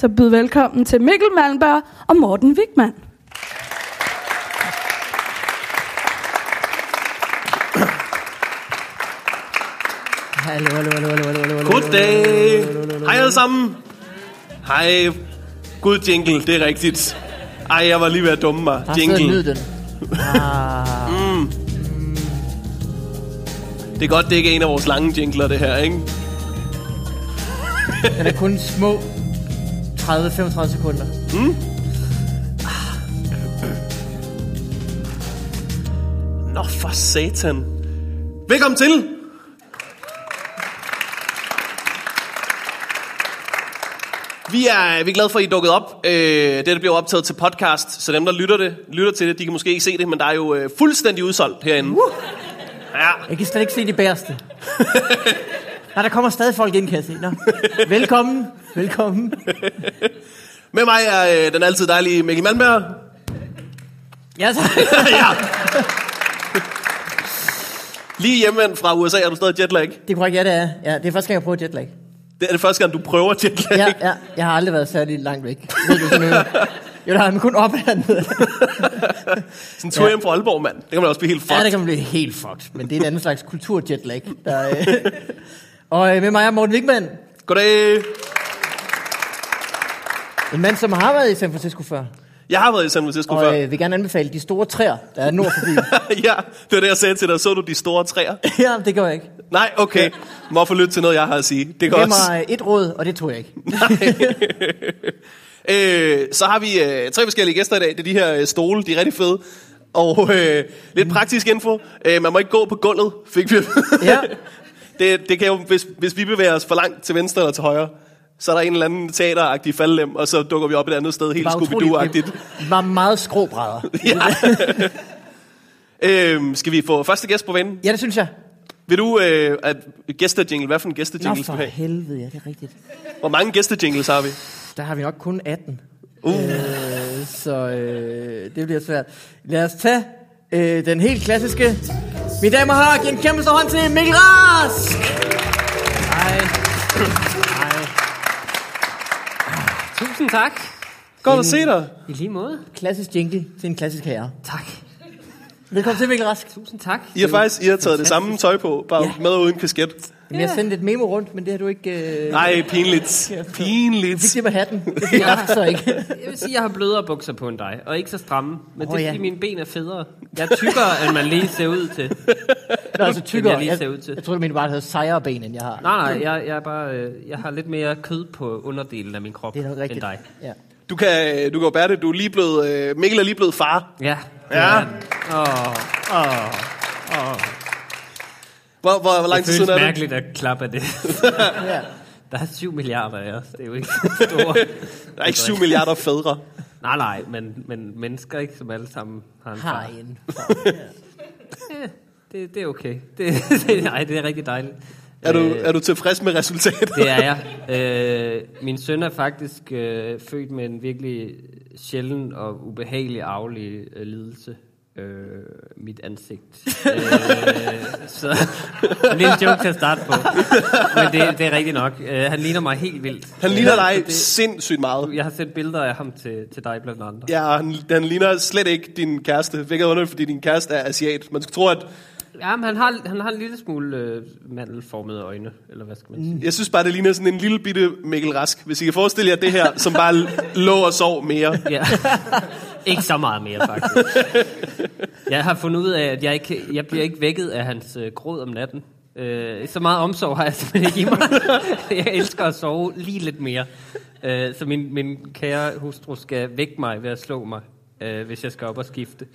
så byd velkommen til Mikkel Malmberg og Morten Wigman. Hallo, hallo, hallo, hallo, hallo, hallo. Goddag. Hej alle sammen. Hej. Gud jingle, det er rigtigt. Ej, jeg var lige ved at dumme mig. Jingle. nyd den. Ah, Det er godt, det ikke er en af vores lange jingler, det her, ikke? den er kun små 30-35 sekunder. Nå, for satan. Velkommen til. Vi er, vi er glade for, at I er dukket op. Øh, det bliver optaget til podcast, så dem, der lytter, det, lytter til det, de kan måske ikke se det, men der er jo øh, fuldstændig udsolgt herinde. Ja, Jeg kan slet ikke se de bæreste. Nej, der kommer stadig folk ind, kan jeg se. Nå. Velkommen, velkommen. med mig er øh, den altid dejlige Mikkel Malmberg. Ja, så. ja. Lige hjemvendt fra USA, er du stadig jetlag? Det er korrekt, ja, det er. Ja, det er første gang, jeg prøver jetlag. Det er det første gang, du prøver jetlag. Ja, ja, jeg har aldrig været særlig langt væk. Ved du sådan noget? Jo, der har man kun op. Sådan en tur Ja. hjem fra Aalborg, mand. Det kan man også blive helt fucked. Ja, det kan man blive helt fucked. Men det er en anden slags kulturjetlag. Der, øh. Og øh, med mig er Morten Wigman. Goddag. En mand, som har været i San Francisco før. Jeg har været i San Francisco Og før. øh, vil gerne anbefale de store træer, der er nord for byen. ja, det var det, jeg sagde til dig. Så du de store træer? ja, det gør jeg ikke. Nej, okay. Hvorfor lytte til noget, jeg har at sige? Det kan også. mig et råd, og det tror jeg ikke. Øh, så har vi øh, tre forskellige gæster i dag. Det er de her øh, stole, de er rigtig fede. Og øh, lidt praktisk info. Øh, man må ikke gå på gulvet, fik vi. Ja. det, det kan jo, hvis, hvis vi bevæger os for langt til venstre eller til højre, så er der en eller anden teateragtig faldlem, og så dukker vi op et andet sted, helt Scooby-Doo-agtigt. Det var meget skråbrædder. Ja. øhm, skal vi få første gæst på vennen? Ja, det synes jeg. Vil du øh, at gæstejingle? Hvad for en gæstejingle skal for du have? helvede, ja, det er rigtigt. Hvor mange gæstejingles har vi? Der har vi nok kun 18. Uh. Øh, så øh, det bliver svært. Lad os tage øh, den helt klassiske. Mine damer og herrer, giv en kæmpe stor hånd til Mikkel Rask! Hej. Tusind tak. Godt at se dig. I lige måde. Klassisk jingle til en klassisk herre. Tak. Velkommen til, Mikkel Rask. Tusind tak. I har faktisk I har taget det samme tøj på, bare Ja. med og uden kasket. Jamen, jeg sendte et memo rundt, men det har du ikke... Øh, Nej, pinligt. Du fik Pinligt. det med hatten. Det fik jeg så ikke. Jeg vil sige, at jeg har blødere bukser på end dig, og ikke så stramme. Men Åh, det er ja. fordi, mine ben er federe. Jeg er tykkere, end man lige ser ud til. Nå, altså tykkere. jeg lige Jeg, ser ud til. jeg tror, du mener bare, at havde sejere ben, end jeg har. Nej, nej, jeg, jeg, er bare, øh, jeg har lidt mere kød på underdelen af min krop, Det er nok end rigtigt. dig. Ja. Du kan, du kan bære det. Du er lige blevet, øh, Mikkel er lige blevet far. Ja. Ja. Åh, åh, åh. Hvor, hvor, hvor lang Det tid siden er det? mærkeligt at klappe af det. ja. Der er 7 milliarder af os. Det er jo ikke så store. Der er ikke 7 milliarder fædre. Nej, nej, men, men mennesker ikke, som alle sammen har en far. Har en. Ja, det, det er okay. Det, det, nej, det er rigtig dejligt. Er du, Øh, er du tilfreds med resultatet? Det er jeg. Øh, min søn er faktisk øh, født med en virkelig sjælden og ubehagelig arvelig øh, lidelse. Øh, mit ansigt. øh, så en lille joke til at starte på. Men det, det er rigtigt nok. Øh, han ligner mig helt vildt. Han ligner Øh, dig det- sindssygt meget. Jeg har set billeder af ham til, til dig blandt andre. Ja, han, han ligner slet ikke din kæreste. Hvilket er underligt, fordi din kæreste er asiat. Man skulle tro, at... Ja, men han har, han har en lille smule øh, mandelformede øjne, eller hvad skal man sige. Jeg synes bare, det ligner sådan en lille bitte Mikkel Rask. Hvis I kan forestille jer det her, som bare lå og sov mere. Ja. ikke så meget mere, faktisk. Jeg har fundet ud af, at jeg, ikke, jeg bliver ikke vækket af hans øh, gråd om natten. Øh, så meget omsorg har jeg simpelthen ikke i mig. jeg elsker at sove lige lidt mere. Øh, så min, min kære hustru skal vække mig ved at slå mig, øh, hvis jeg skal op og skifte.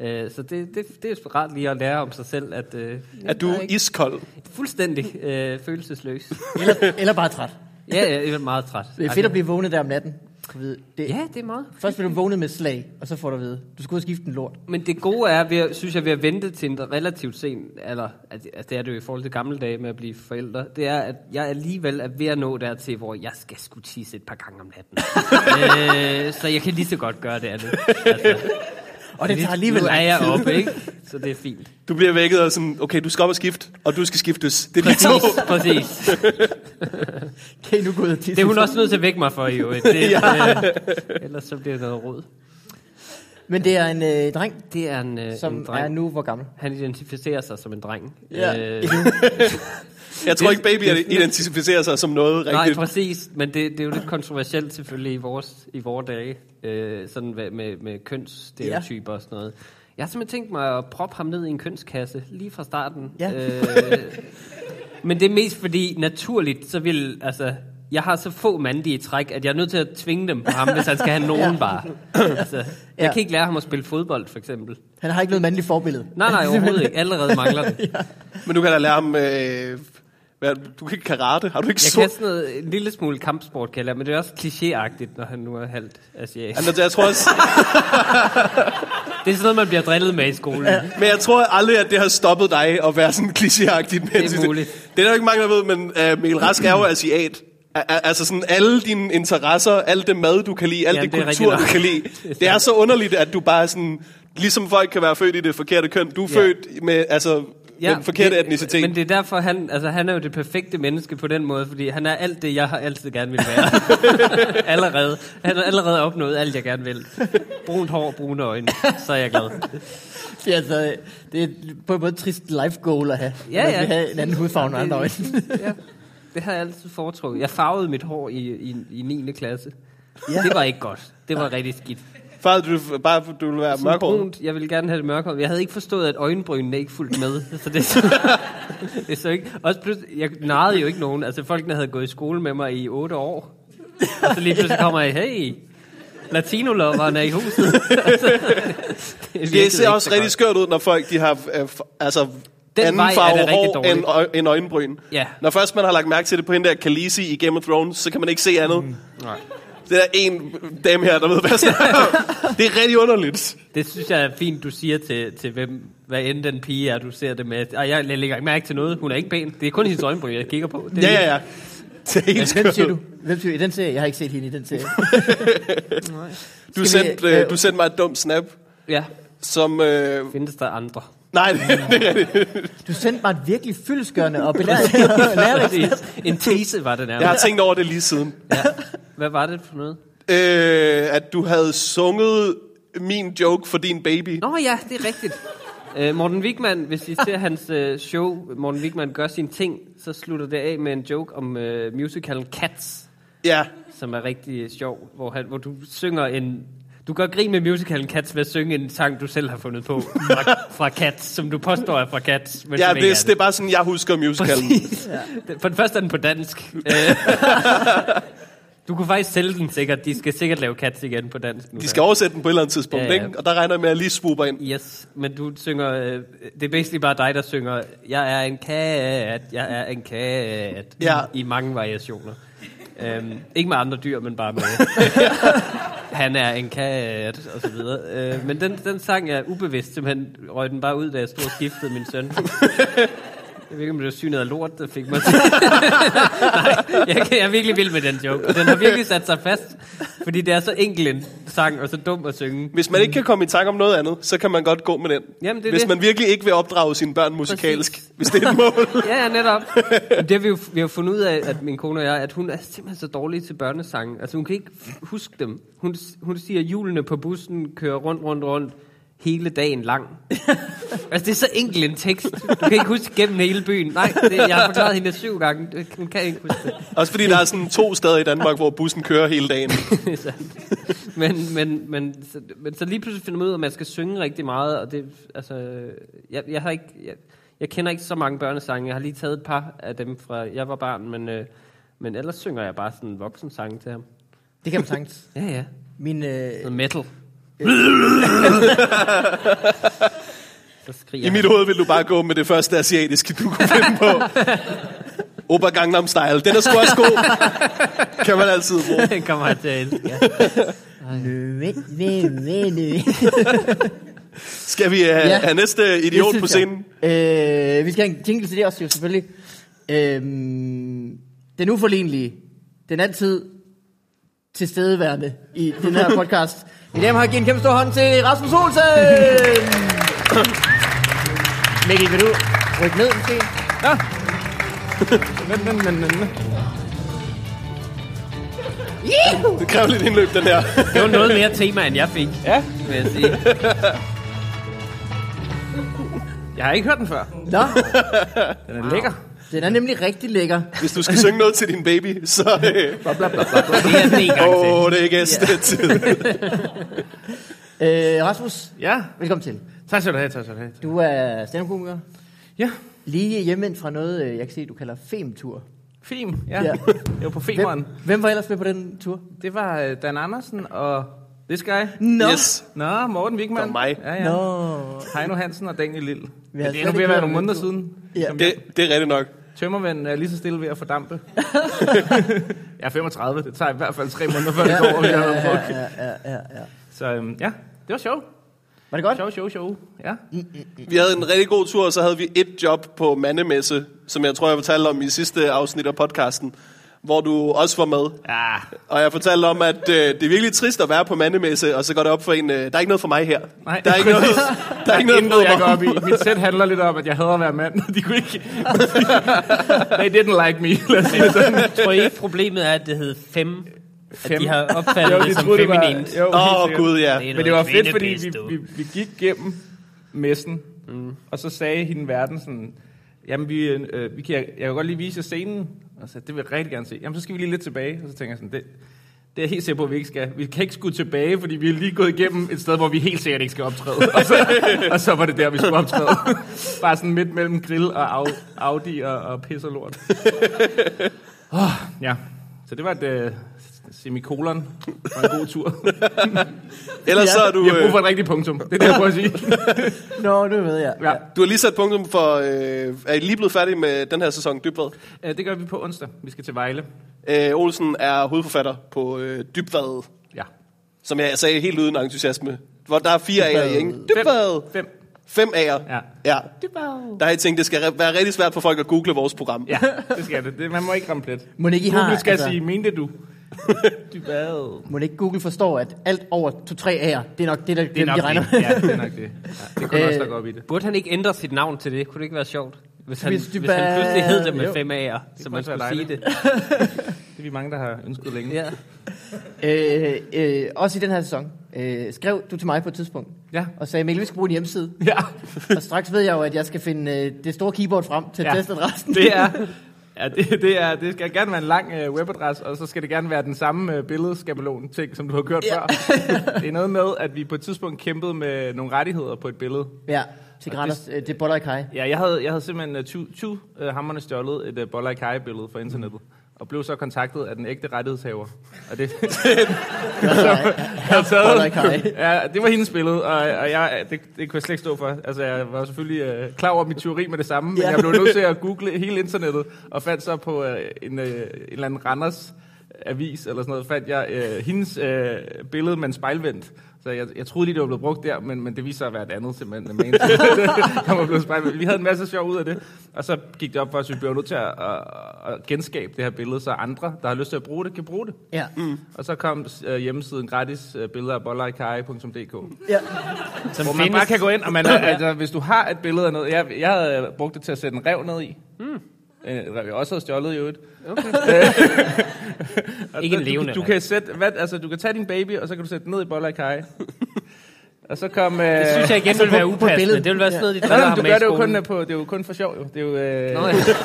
Øh, så det, det, det er rart lige at lære om sig selv, at øh, Er du iskold? fuldstændig øh, følelsesløs. Eller, eller bare træt. Ja, jeg er meget træt. Det er fedt at blive vågnet der om natten. Du ved, Det, Ja, det er meget. Først bliver du vågnet med slag, og så får du at vide, du skal ud og skifte en lort. Men det gode er, ved, at- synes jeg, ved at vente til en relativt sen, eller altså, det er det jo i forhold til gamle dage med at blive forældre, det er, at jeg alligevel er ved at nå dertil, hvor jeg skal sgu tisse et par gange om natten. øh, så jeg kan lige så godt gøre det andet. Altså, Og det tager alligevel Nu er jeg oppe, ikke? Så det er fint. Du bliver vækket og sådan, okay, du skal op og skifte, og du skal skiftes. Det er de to. Præcis, præcis. Kan I nu gå ud og tisse? Det er hun også nødt til at vække mig for, jo. Det, ja. øh, ellers så bliver det noget råd. Men det er en øh, dreng, Det er en, øh, som en dreng. er nu hvor gammel? Han identificerer sig som en dreng. Ja. Øh, Jeg tror ikke, baby identificerer sig som noget nej, rigtigt. præcis. Men det, det er jo lidt kontroversielt selvfølgelig i vores, i vores dage. Øh, sådan med, med, med kønsstereotyper og sådan noget. Jeg har simpelthen tænkt mig at proppe ham ned i en kønskasse lige fra starten. Ja. Øh, men det er mest fordi, naturligt, så vil, altså, jeg har så få mandige træk, at jeg er nødt til at tvinge dem på ham, hvis han skal have nogen bare. Altså, jeg Ja. kan ikke lære ham at spille fodbold, for eksempel. Han har ikke noget mandligt forbillede. Nej, nej, overhovedet ikke. Allerede mangler det. Men du kan da lære ham... Øh, hvad, du kan ikke karate. Har du ikke Jeg så... kan sådan noget, en lille smule kampsport, kan jeg men det er også klichéagtigt, når han nu er halvt asiat. Altså, jeg tror også, Det er sådan noget, man bliver drillet med i skolen. Ja. men jeg tror aldrig, at det har stoppet dig at være sådan klichéagtigt. Det er muligt. Det er der jo ikke mange, der ved, men uh, Mikkel Rask er jo asiat. Altså sådan alle dine interesser, alt det mad, du kan lide, alt Ja, det det kultur, du kan lide. Det er så underligt, at du bare sådan... Ligesom folk kan være født i det forkerte køn. Du er Ja. født med altså, ja, den forkerte det, etnicitet. Men det er derfor, han, altså, han er jo det perfekte menneske på den måde, fordi han er alt det, jeg har altid gerne vil være. allerede. Han har allerede opnået alt, jeg gerne vil. Brunt hår, brune øjne. Så er jeg glad. Det er, altså, det er på en måde et trist life goal at have. Ja, ja. vil have en anden hudfarve og andre øjne. ja. Det har jeg altid foretrukket. Jeg farvede mit hår i, i, i 9. klasse. Ja. Ja. Det var ikke godt. Det var rigtig skidt. Far, du, bare du vil være Sådan mørkhåret. brunt. Jeg ville gerne have det mørkhåret. Jeg havde ikke forstået, at øjenbrynene ikke fulgte med. Så det, er så, det er så ikke... Også pludselig, jeg narrede jo ikke nogen. Altså, folkene havde gået i skole med mig i otte år. Og så lige pludselig kommer jeg, hey, latinoloveren er i huset. det, Det ser også så rigtig godt. skørt ud, når folk de har øh, altså, Den anden vej er farve det rigtig hår end, øj, end øjenbryn. Ja. Når først man har lagt mærke til det på hende der Khaleesi i Game of Thrones, så kan man ikke se andet. Mm. Nej. Det er der en dame her, der ved, hvad jeg snakker. Det er rigtig underligt. Det synes jeg er fint, du siger til, til hvem, hvad end den pige er, du ser det med. Ej, jeg lægger ikke mærke til noget. Hun er ikke pæn. Det er kun hendes øjenbryn, jeg kigger på. Det er Ja, ja, ja. Det er helt Hvem skørt. siger du? Hvem siger du? I den serie? Jeg har ikke set hende i den serie. Du sendte, øh, øh, du sendte mig et dumt snap, Ja, som... Øh, findes der andre. Nej, det er rigtigt. Du sendte mig et virkelig fyldskørende og belærende. En tese var det Jeg har nærmest. tænkt over det lige siden. Ja. Hvad var det for noget? Øh, at du havde sunget min joke for din baby. Nå ja, det er rigtigt. Uh, Morten Wigman, hvis I ser hans uh, show, Morten Wigman gør sine ting, så slutter det af med en joke om uh, musicalen Cats, Ja, som er rigtig sjov, hvor, han, hvor du synger en... Du gør grin med musicalen Cats ved at synge en sang, du selv har fundet på fra, fra Cats, som du påstår er fra Cats. Men ja som det, er, det er bare sådan, jeg husker musicalen. Præcis. For det første er den på dansk. Du kunne faktisk sælge den sikkert. De skal sikkert lave Cats igen på dansk nu. De skal oversætte den på et eller andet tidspunkt, Ja, ja. ikke? Og der regner jeg med, at jeg lige swooper ind. Yes, men du synger... Øh, det er basically bare dig, der synger, jeg er en kat, jeg er en kat, Ja. i mange variationer. Øhm, ikke med andre dyr, men bare med... Han er en kat, og så videre. Øh, men den, den sang er ubevidst, simpelthen røg den bare ud, da jeg stod og skiftede min søn. Jeg ved ikke, om det var synet af lort, der fik mig til. Nej, jeg, jeg er virkelig vild med den joke. Den har virkelig sat sig fast, fordi det er så enkel en sang, og så dum at synge. Hvis man ikke kan komme i tanke om noget andet, så kan man godt gå med den. Jamen, det er Hvis det. man virkelig ikke vil opdrage sine børn musikalsk, Præcis. hvis det er et mål. Ja, ja, netop. Men det har vi jo, vi har fundet ud af, at min kone og jeg, at hun er simpelthen så dårlig til børnesange. Altså, hun kan ikke huske dem. Hun, hun siger, at hjulene på bussen kører rundt, rundt, rundt hele dagen lang. altså, det er så enkelt en tekst. Du kan ikke huske gennem hele byen. Nej, det, jeg har forklaret hende syv gange. Hun kan ikke huske det. Også fordi der er sådan to steder i Danmark, hvor bussen kører hele dagen. Men, men, men, så, men så lige pludselig finder man ud af, at man skal synge rigtig meget, og det, altså, jeg, jeg har ikke, jeg, jeg kender ikke så mange børnesange. Jeg har lige taget et par af dem fra, jeg var barn, men, øh, men ellers synger jeg bare sådan voksensange til ham. Det kan man sagtens. Ja, ja. Min, øh, Noget metal. Så skriger I mit hoved vil du bare gå med det første asiatiske, du kunne finde på. Opa Gangnam Style. Den er sgu også god. Kan man altid bruge. han kommer jeg til at elske. Ja. Skal vi uh, Ja. have næste idiot på scenen? Øh, vi skal have en jingle til det også, jo selvfølgelig. Øhm, den uforlignelige. Den altid tilstedeværende i den her podcast. Mine damer har givet en kæmpe stor hånd til Rasmus Olsen! Mikkel, vil du rykke ned måske? Ja. Men, men, men, men. Det kræver lidt indløb, den her. Det var noget mere tema, end jeg fik, Ja, vil jeg sige. jeg har ikke hørt den før. Nå, Den er lækker. Den er nemlig rigtig lækker. Hvis du skal synge noget til din baby, så... Øh, Det er den en gang Åh, oh, det er gæstetid. Øh, Rasmus, Ja, velkommen til. tak skal du have, tak skal du have. Du er stand Ja, Lige hjemvendt fra noget, øh, jeg kan se, du kalder Femtur. Fem. Ja. Ja. ja. Jeg var på Femeren. Hvem, hvem var ellers med på den tur? Det var øh, Dan Andersen og this guy. Nå, Yes. Nå, Morten Wigman. Det var mig. Ja, ja. Nå. Heino Hansen og Daniel Lille. Har det er nu ved ikke at være nogle måneder den siden. Ja. Det, det er rigtigt nok. Tømmermænd er lige så stille ved at fordampe. jeg er 35. Det tager i hvert fald tre måneder, før det går, været på. ja, ja, ja, ja. Så øhm, ja, det var sjovt. Var det godt? Sjov, sjov, sjov. Ja. Vi havde en rigtig god tur, og så havde vi et job på mandemesse, som jeg tror, jeg fortalte om i sidste afsnit af podcasten, hvor du også var med. Ja, Og jeg fortalte om, at øh, det er virkelig trist at være på mandemesse, og så går det op for en, øh, der er ikke noget for mig her. Nej. Der er ikke noget, der er ikke noget, Intet, for jeg går op i. Mit sæt handler lidt om, at jeg hader at være mand. De kunne ikke... They didn't like me. Lad os sige det sådan. Jeg tror ikke, problemet er, at det hed fem. At Fem. de har opfattet Jo, det de som det var- feminint. jo, Åh, oh, gud, ja. Det Men det var noget fedt, fordi vi, vi, vi gik gennem messen, mm. og så sagde hende verden sådan, jamen vi, øh, vi kan, jeg kan godt lige vise jer scenen, og så det vil jeg rigtig gerne se. Jamen så skal vi lige lidt tilbage, og så tænker jeg sådan, det, det er jeg helt sikker på, at vi ikke skal. Vi kan ikke skulle tilbage, fordi vi er lige gået igennem et sted, hvor vi helt sikkert ikke skal optræde. Og så, og så var det der, vi skulle optræde. Bare sådan midt mellem grill og Au- Audi og, og pis og lort. Oh, ja, så det var et øh, semikolon for en god tur. Ellers så er du, Vi har brug øh, for et rigtigt punktum. Det er det, jeg prøver at sige. Nå, nu ved jeg. Ja. du har lige sat punktum for, øh, er I lige blevet færdig med den her sæson Dybvad? Øh, Det gør vi på onsdag. Vi skal til Vejle. Øh, Olsen er hovedforfatter på øh, Dybvad, Ja. som jeg sagde helt uden entusiasme. Hvor der er fire af jer, ikke? Dybvad! Fem. Fem af jer. Ja. ja. Der har jeg tænkt, det skal re- være rigtig svært for folk at google vores program. Ja, det skal det. det man må ikke ramme plet. Må ikke, I har, Google skal altså, sige, mente du? du hvad? må ikke Google forstår, at alt over 2-3 A'er, det er nok det, der Det er nok de regner det. Ja, det er nok det. Ja, det kunne Øh, også gå op i det. Burde han ikke ændre sit navn til det? Kunne det ikke være sjovt? Hvis han, Hvis han pludselig hed det med Jo. fem A'er, så man skulle sige det. Det er vi mange, der har ønsket længe. Ja. øh, øh, også i den her sæson, øh, skrev du til mig på et tidspunkt, Ja. og sagde, Mikkel, vi skal bruge en hjemmeside. Ja, og straks ved jeg jo, at jeg skal finde øh, det store keyboard frem til Ja. testadressen. det er... Ja, det, det, er, det skal gerne være en lang øh, webadresse, og så skal det gerne være den samme øh, billedskabelon ting, som du har kørt Ja. før. det er noget med, at vi på et tidspunkt kæmpede med nogle rettigheder på et billede. Ja, til Granders, øh, det er Boller Kai. Ja, jeg havde, jeg havde simpelthen uh, 20, 20 uh, hammerne stjålet et uh, Boller i billede fra internettet. Og blev så kontaktet af den ægte rettighedshaver. Og det, Boller Kai. ja, det var hendes billede, og, og jeg, det, det kunne jeg slet ikke stå for. Altså, jeg var selvfølgelig uh, klar over mit teori med det samme, men jeg blev nødt til at google hele internettet, og fandt så på uh, en, uh, en eller anden Randers avis eller sådan noget, fandt jeg uh, hendes uh, billede med en spejlvendt. Så jeg, jeg troede lige, det var blevet brugt der, men, men det viste sig at være et andet simpelthen. Men der var blevet spejlvendt. Vi havde en masse sjov ud af det, og så gik det op for os, at vi blev nødt til at, at, at genskabe det her billede, så andre, der har lyst til at bruge det, kan bruge det. Ja. Mm. Og så kom uh, hjemmesiden gratis uh, billeder af bollerikari.dk, ja. Som hvor man bare kan gå ind, og man, altså, hvis du har et billede af noget, jeg, jeg havde brugt det til at sætte en rev ned i. Mm. Rev, jeg også havde stjålet i øvrigt. Og Ikke en du- levende Du, du kan sætte, hvad, altså, du kan tage din baby, og så kan du sætte den ned i bollerikari. og så kom... Uh, Det synes jeg igen Altså, vil være upassende. Det vil være sådan noget, de Nej, du gør i det jo kun, øh, på, det er jo kun for sjov, jo. Det er jo, øh, Nå, ja. Det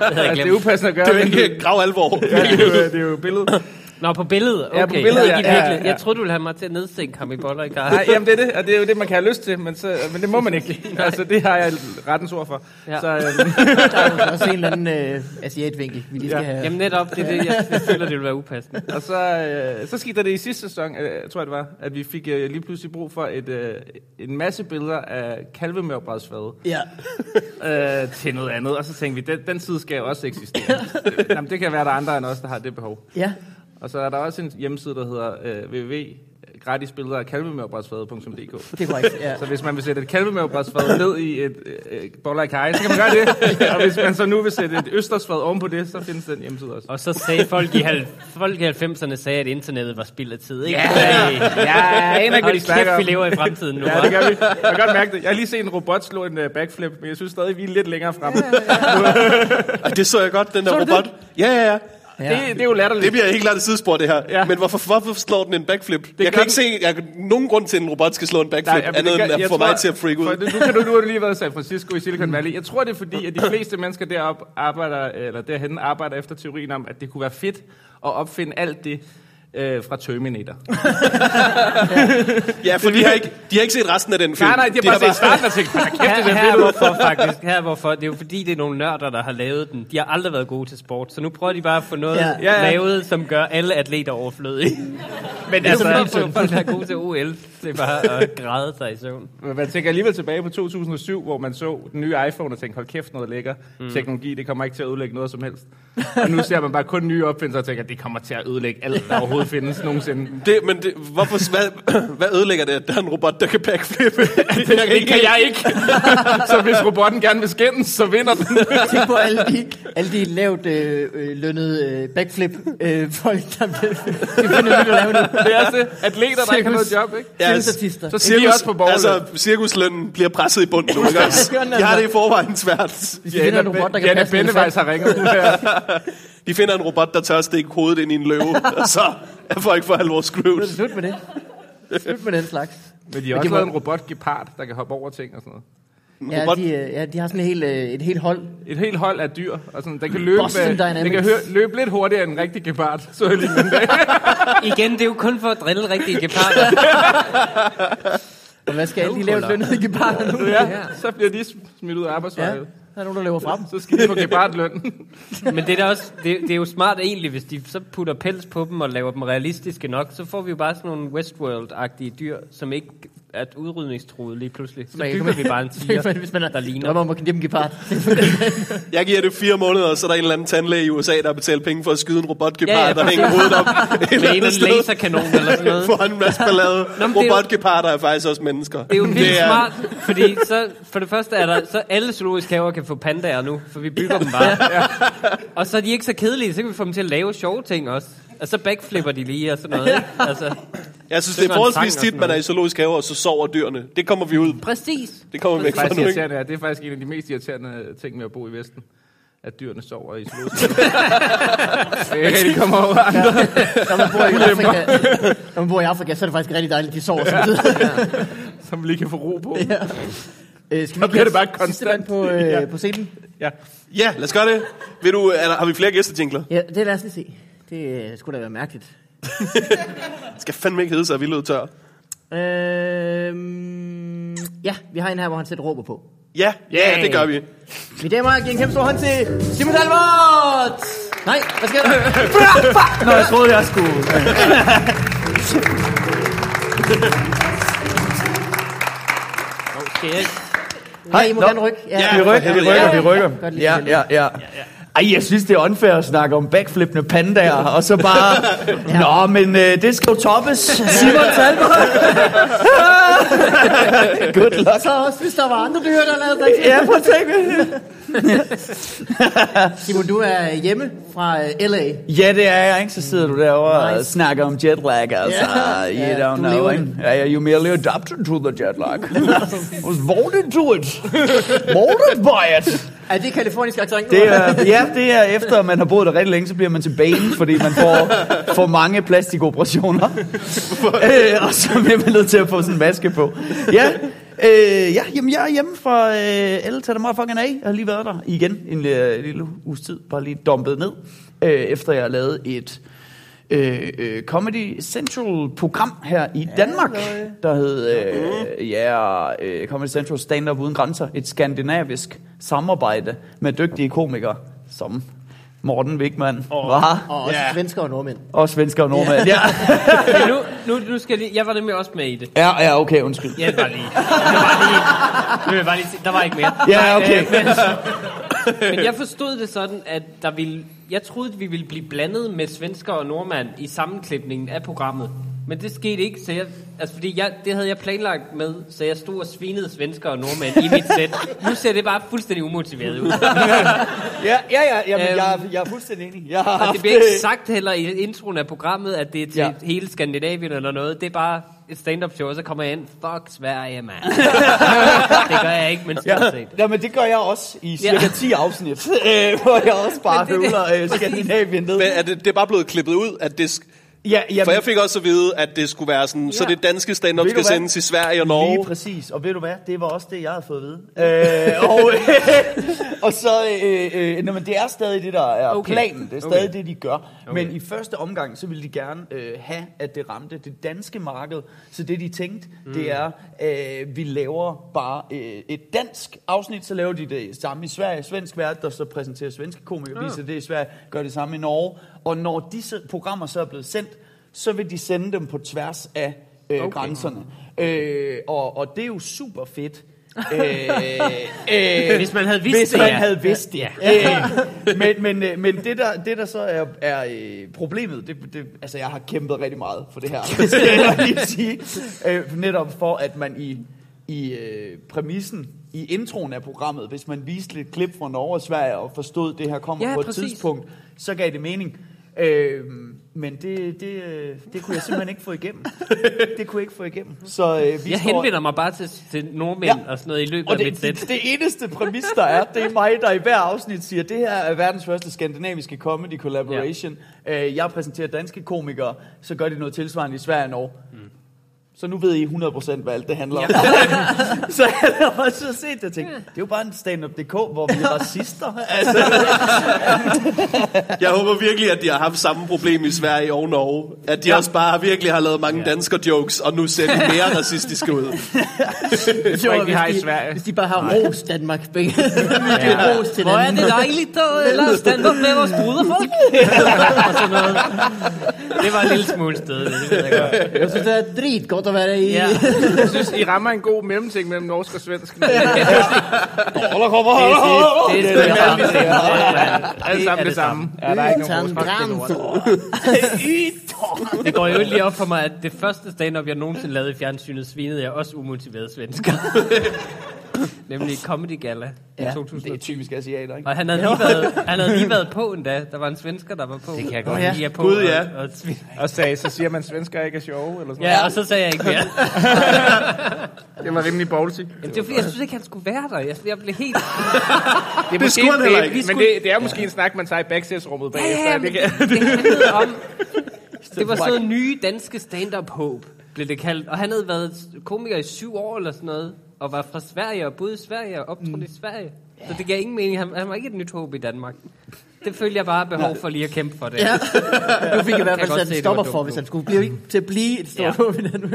altså, det er upassende at gøre. Det er jo ikke grav alvor. Ja, det er jo, det er jo billedet. Nå, på billedet? Okay. Ja, på billedet, Ikke ja, ja, virkeligheden. ja. Jeg troede, du ville have mig til at nedsænke ham i boller i kar. Nej, jamen det er det, og det er jo det, man kan have lyst til, men, så, men det må man ikke. altså, det har jeg rettens ord for. Ja. Så, øh, Der er jo også en eller anden øh, asiatvinkel, vi lige skal Ja. have. Jamen netop, det er det, jeg, jeg føler, det vil være upassende. og så, øh, så skete der det i sidste sæson, øh, tror jeg det var, at vi fik øh, lige pludselig brug for et, øh, en masse billeder af kalvemørbrædsfade Ja. øh, til noget andet. Og så tænkte vi, den, den side skal jo også eksistere. Jamen, det kan være, der er andre end os, der har det behov. Ja. Og så er der også en hjemmeside, der hedder øh, gratis billeder af kalvemørbrædsfade.dk. Det er korrekt, ja. Så hvis man vil sætte et kalvemørbrædsfad ned i et øh, boller kaj, så kan man gøre det. Og hvis man så nu vil sætte et østersfad ovenpå det, så findes den hjemmeside også. Og så sagde folk i, halv, folk i 90'erne, sagde, at internettet var spild af tid. Ikke? Ja, jeg aner ikke, hvad de Hold snakker kæft, om. vi lever i fremtiden nu. Ja, det gør vi. Jeg kan godt mærke det. Jeg har lige set en robot slå en uh, backflip, men jeg synes stadig, vi er lidt længere fremme. Ej, det så jeg godt, den der Så robot. Ja, ja, ja. Ja. Det, det er jo latterligt. Det bliver helt klart et sidespor, det her. Ja. Men hvorfor, hvorfor slår den en backflip? jeg gør kan ikke se jeg, nogen grund til, at en robot skal slå en backflip, Nej, andet det end at jeg få mig til at freak ud. For, nu, kan du, nu har du lige været i San Francisco i Silicon Valley. Jeg tror, det er fordi, at de fleste mennesker deroppe arbejder, eller derhen arbejder efter teorien om, at det kunne være fedt at opfinde alt det øh, fra Terminator. Ja, for de har, ikke, de har ikke set resten af den film. nej, nej, de har bare set starten og tænkt, "Hold kæft, det Her, er hvorfor faktisk. Her er hvorfor. Det er jo fordi, det er nogle nørder, der har lavet den. De har aldrig været gode til sport. Så nu prøver de bare at få noget Ja. ja. Ja, ja. lavet, som gør alle atleter overflødige. Men altså- altså, for folk, der er gode til OL, det er bare at græde sig i søvn. Men man tænker alligevel tilbage på 2007, hvor man så den nye iPhone og tænkte, hold kæft, noget lækker mm. teknologi, det kommer ikke til at ødelægge noget som helst. Og nu ser man bare kun nye opfindelser og tænker, det kommer til at ødelægge alt, der overhovedet findes nogensinde. Det, men det, hvorfor, hvad, hvad ødelægger det, at der er en robot, der kan backflippe? det, Det, det kan jeg ikke. så hvis robotten gerne vil skændes, så vinder den. Tænk på alle de, alle de lavt øh, øh, lønnede øh, backflip øh, folk, der bliver de finder nyt at lave nu. Det er også det. Atleter, der ikke har noget job, ikke? Filmstatister. Så de også på borgerløn. altså, cirkuslønnen bliver presset i bunden nu, ikke også? Jeg har det altså. i forvejen svært. De finder en robot, der kan Janne Bennevejs har ringet nu her. De finder en robot, der tør at stikke hovedet ind i en løve, og så er folk for alvor Så er screwed. det slut med det. Slut med den slags. Men de har også lavet en robot gepard, der kan hoppe over ting og sådan noget. Ja, robot- de, øh, ja, de har sådan et helt, øh, et helt hold. Et helt hold af dyr, og sådan, den kan løbe, Boston med, den kan hø- løbe lidt hurtigere end en rigtig gepard. Så jeg lige den dag. Igen, det er jo kun for at drille rigtige geparder. Og hvad skal alle de lavt lønnede geparder nu? ja, så bliver de smidt ud af Ja, arbejdsmarkedet. der er nogen, der løber fra dem. Så skal de på gepardløn. Men det er, da også, det, det er jo smart egentlig, hvis de så putter pels på dem og laver dem realistiske nok, så får vi jo bare sådan nogle Westworld-agtige dyr, som ikke er udrydningstruede lige pludselig. Så Man kan bygger komme- vi bare en tiger, Hvis man er, der ligner. drømmer om at knippe en gepard. Jeg giver det fire måneder, og så er der en eller anden tandlæge i USA, der har betalt penge for at skyde en robotgepard, Ja, ja, der hænger hovedet op Med en laserkanon eller sådan noget. For en masse ballade. Er Robotgeparder er faktisk også mennesker. Det er jo vildt smart, fordi så, for det første er der, så alle zoologiske haver kan få pandaer nu, for vi bygger dem bare. Og så er de ikke så kedelige, så kan vi få dem til at lave sjove ting også. Og så backflipper de lige og sådan noget. Ikke? Altså, Jeg synes, Det er forholdsvis tit, sådan man er i zoologisk have, og så sover dyrene. Det kommer vi ud. præcis. Det kommer vi væk er fra nu, ikke? irriterende. ja. Det er faktisk en af de mest irriterende ting med at bo i Vesten. At dyrene sover i zoologisk. det er kommer over andre. Når man bor i Afrika, når man bor i Afrika, så er det faktisk rigtig dejligt, at de sover samtidig. Som vi lige kan få ro på. Øh, skal vi Så ikke bliver det bare konstant. på, øh, Ja. på scenen? Ja. Ja, lad os gøre det. Vil du, er der, har vi flere gæstejingler? Ja, det lad os lige se. Det øh, skulle da være mærkeligt. Skal fandme ikke hedde sig, at vi lød tør. Øhm, ja, vi har en her, hvor han sætter råber på. Ja, ja, det gør vi. Mine damer, giv en kæmpe stor hånd til Simon Dalbert! Nej, hvad sker der? Nå, jeg troede, jeg skulle... Okay, ikke? Ja, I må nå. gerne rykke. Ja, Vi rykker, vi Ja, rykker, ja. vi rykker. Lige Ja, til ja, ja. Ej, jeg synes, det er unfair at snakke om backflippende pandaer, og så bare... Nå, men øh, det skal jo toppes. Simon Talbot. Good luck. Så også, hvis der var andre dyr, der lavede dig. Ja, prøv at tænke. Simon, du er hjemme fra øh, LA. Ja, det er jeg, ikke? Så sidder du derovre nice. og snakker om jetlag, altså. Ja. You Ja, don't know, ikke? Ja, you merely adapted to the jetlag. Was born into it. Molded by it. Er det kalifornisk accent? Det er, ja, det er efter, man har boet der rigtig længe, så bliver man til bane, fordi man får for mange plastikoperationer. øh, og så bliver man nødt til at få sådan en maske på. Ja, øh, ja jamen, jeg er hjemme fra øh, El Tadamar A. Jeg har lige været der igen en lille, lille uges tid, bare lige dumpet ned, øh, efter jeg har lavet et øh, øh, Comedy Central program her i Danmark, der hed øh, ja, øh, Comedy Central Stand Up Uden Grænser, et skandinavisk samarbejde med dygtige komikere som Morten Wigman, oh. var, Og også yeah. svensker og nordmænd. og svensker og nordmænd. Ja. Men nu, nu, nu skal jeg lige, jeg var nemlig også med i det. ja, ja, okay, undskyld. Jeg vil bare lige, vil bare lige, jeg bare lige der var ikke mere. Ja, Nej, okay. øh, Men, men jeg forstod det sådan, at der ville, jeg troede, vi ville blive blandet med svensker og nordmand i sammenklipningen af programmet. Men det skete ikke, så jeg, altså fordi jeg, det havde jeg planlagt med, så jeg stod og svinede svensker og nordmænd i mit sæt. Nu ser det bare fuldstændig umotiveret ud. Ja, ja, ja, jamen, Øhm, jeg, jeg er fuldstændig enig. Jeg har Og det bliver ikke sagt heller i introen af programmet, at det er til Ja. ja. hele Skandinavien eller noget. Det er bare et stand-up show, og så kommer jeg ind. Fuck Sverige, mand. det gør ikke, men Ja, stort set. ja, men det gør jeg også i cirka Ja. 10 afsnit, øh, hvor jeg også bare er høvler øh, Skandinavien ned. Men er det, det er bare blevet klippet ud, at det... Ja, jamen, For jeg fik også at vide, at det skulle være sådan, så Ja. det danske stand-up skal hvad? sendes i Sverige og Lige Norge. præcis. Og ved du hvad? Det var også det, jeg havde fået at vide. Øh, og, og så, øh, øh, nå, men det er stadig det, der er okay. Planen. Det er stadig Okay. det, de gør. Okay. Men i første omgang, så ville de gerne øh, have, at det ramte det danske marked. Så det, de tænkte, mm. det er, øh, vi laver bare øh, et dansk afsnit, så laver de det samme i Sverige. Svensk vært, der så præsenterer svenske komikere, viser det i Sverige, gør det samme i Norge. Og når disse programmer så er blevet sendt, så vil de sende dem på tværs af øh, okay. grænserne. Øh, og, og det er jo super fedt. øh, øh, Hvis man havde vidst hvis det, man ja. havde vidst det. Ja. Øh, men men, øh, men det, der, det der så er, er øh, problemet, det, det, altså jeg har kæmpet rigtig meget for det her, skal jeg lige sige. Øh, netop for, at man i, i øh, præmissen, i introen af programmet, hvis man viste lidt klip fra Norge og Sverige og forstod, at det her kommer Ja, på et præcis. tidspunkt, så gav det mening. Øh, men det, det, det kunne jeg simpelthen ikke få igennem. Det kunne jeg ikke få igennem. Så øh, vi Jeg står- henvender mig bare til, til nordmænd Ja. og sådan noget i løbet og af mit det, sæt. det, det eneste præmis, der er, det er mig, der i hver afsnit siger, det her er verdens første skandinaviske comedy collaboration. Ja. Øh, jeg præsenterer danske komikere, så gør de noget tilsvarende i Sverige og Norge. Så nu ved I 100% hvad alt det handler om. så jeg har også set det og tænkt, det er jo bare en stand-up.dk, hvor vi er racister. Altså, Jeg håber virkelig, at de har haft samme problem i Sverige og Norge. At de ja. også bare virkelig har lavet mange dansker jokes, og nu ser de mere racistiske ud. Det tror jeg ikke, vi har i hvis de, Sverige. Hvis de bare har ros Danmark. Begge. ja. ros til Hvor er det dejligt at lave stand-up med vores bruderfolk. og sådan noget. Det var en lille smule sted, det, det ved jeg godt. Jeg synes, det er dritgodt at være i. Ja. Jeg synes, I rammer en god mellemting mellem norsk og svensk. der kommer Det er det, det, er det er det, Alle sammen det samme. Ja, der er ikke nogen forskel. Det går jo lige op for mig, at det første stand-up, jeg nogensinde lavede i fjernsynet, svinede jeg også umotiveret svensker. Nemlig Comedy Gala i Ja, det er 2010. typisk asiater, ikke? Og han havde, lige været, han havde lige været på endda. Der var en svensker, der var på. Det kan jeg godt lide. lide. på Gud, ja. Og, og Og sagde, så siger man, at svensker ikke er sjove, eller sådan ja, og så sagde jeg ikke mere. Det var rimelig ballsy. Jamen, det var fordi, jeg synes ikke, han skulle være der. Jeg, jeg blev helt... Det, er Det skulle han heller ikke. Men det, det er måske en snak, man tager i backstage-rummet bagefter. Ja, det men kan, det, det handlede om... Det var sådan noget nye danske stand-up håb, blev det kaldt. Og han havde været komiker i syv år eller sådan noget. Og var fra Sverige og boede i Sverige og optrådte mm. i Sverige. Så det gav ingen mening. Han, han var ikke et nyt håb i Danmark. Det følte jeg bare behov for lige at kæmpe for det. Ja. Du fik i hvert fald sat en stopper for, hvis han skulle blive til at blive et stort Ja. håb i Danmark.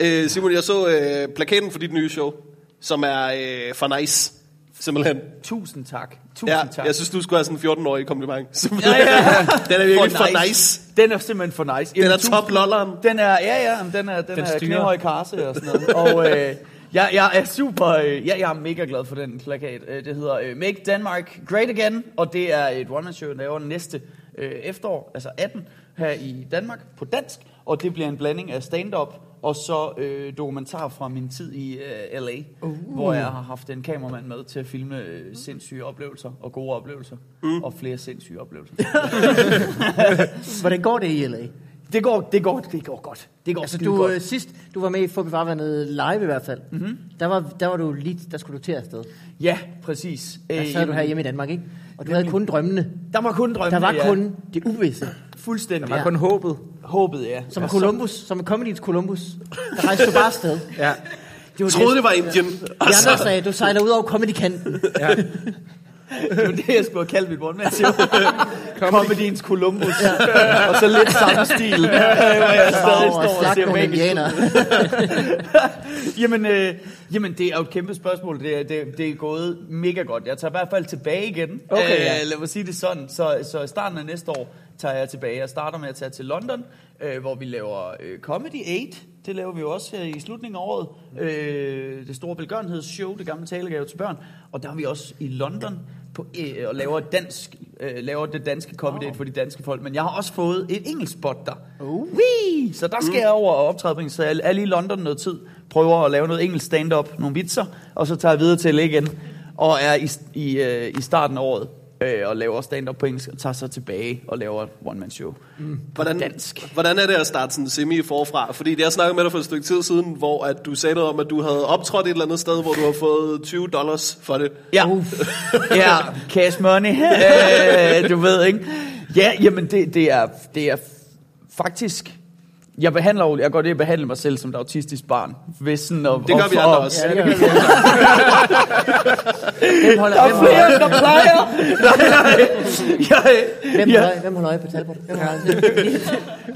Øh, Simon, jeg så øh, plakaten for dit nye show, som er øh, for nice. Simpelthen. Tusind tak. Tusind Ja, tak. jeg synes, du skulle have sådan en 14-årig kompliment. Ja, ja, ja. Den er virkelig for nice. Den er simpelthen for nice. Den er top lolleren. Den er, ja, ja, den er, den, Den er styrer. knæhøj karse og sådan noget. Og øh, jeg, jeg er super, øh, jeg, jeg er mega glad for den plakat. Øh, Det hedder øh, Make Denmark Great Again, og det er et one-man-show, der laver næste øh, efterår, altså 18, her i Danmark på dansk. Og det bliver en blanding af stand-up og så øh, dokumentar fra min tid i øh, LA, uh. hvor jeg har haft en kameramand med til at filme øh, sindssyge oplevelser og gode oplevelser, mm. og flere sindssyge oplevelser. Hvordan går det i LA? Det, går, det, går, det går godt. Det går Altså, du, godt. øh, sidst du var med i Fubi Farvandet live i hvert fald, mm-hmm. der, var, der var du lige, der skulle du til afsted. Ja, præcis. Der Øh, sad du jamen, her hjemme i Danmark, ikke? Og du havde kun drømmene. Der var kun drømme. Der var ja. kun det uvisse. fuldstændig. var kun håbet. håbet, ja. Som Ja, Columbus, som er Comedyens Columbus. Der rejste du bare afsted. Ja. Det var troede, det var Indien. De andre sagde, du sejler ud over Comedy-kanten. Det var det, jeg skulle have kaldt mit one-man-show. Comedyens Columbus. Ja. og så lidt samme stil. hvor jeg stadig står og ser indianer. jamen, øh, jamen, det er jo et kæmpe spørgsmål. Det er, det, det er gået mega godt. Jeg tager i hvert fald tilbage igen. Okay, ja. øh, lad mig sige det sådan. Så, så i starten af næste år tager jeg tilbage. Jeg starter med at tage til London øh, hvor vi laver øh, Comedy 8. Det laver vi jo også her i slutningen af året. Øh, det store velgørenhedsshow, det gamle talegave til børn. Og der er vi også i London på, øh, og laver, dansk, øh, laver det danske comedy oh. for de danske folk. Men jeg har også fået et engelsk spot der. Uh. Wee! Så der skal jeg over og optræde på engelsk. Så jeg er lige i London noget tid. Prøver at lave noget engelsk stand-up, nogle vitser. Og så tager jeg videre til LA igen. Og er i, i, øh, i starten af året øh, og laver stand-up på engelsk, og tager så tilbage og laver et one-man-show. Mm. Hvordan, dansk. hvordan er det at starte sådan semi forfra? Fordi jeg snakkede med dig for et stykke tid siden, hvor at du sagde noget om, at du havde optrådt et eller andet sted, hvor du har fået 20 dollars for det. Ja, ja cash money, øh, du ved ikke. Ja, jamen det, det, er, det er faktisk... Jeg behandler jo, jeg går det at behandle mig selv som et autistisk barn. Hvis sådan, og, Det gør og, vi andre også. Ja, det kan vi Hvem holder, Der hvem er holder, flere, der plejer. Nej, nej. Jeg, hvem jeg, holder, hvem holder øje på Talbot? Hvem?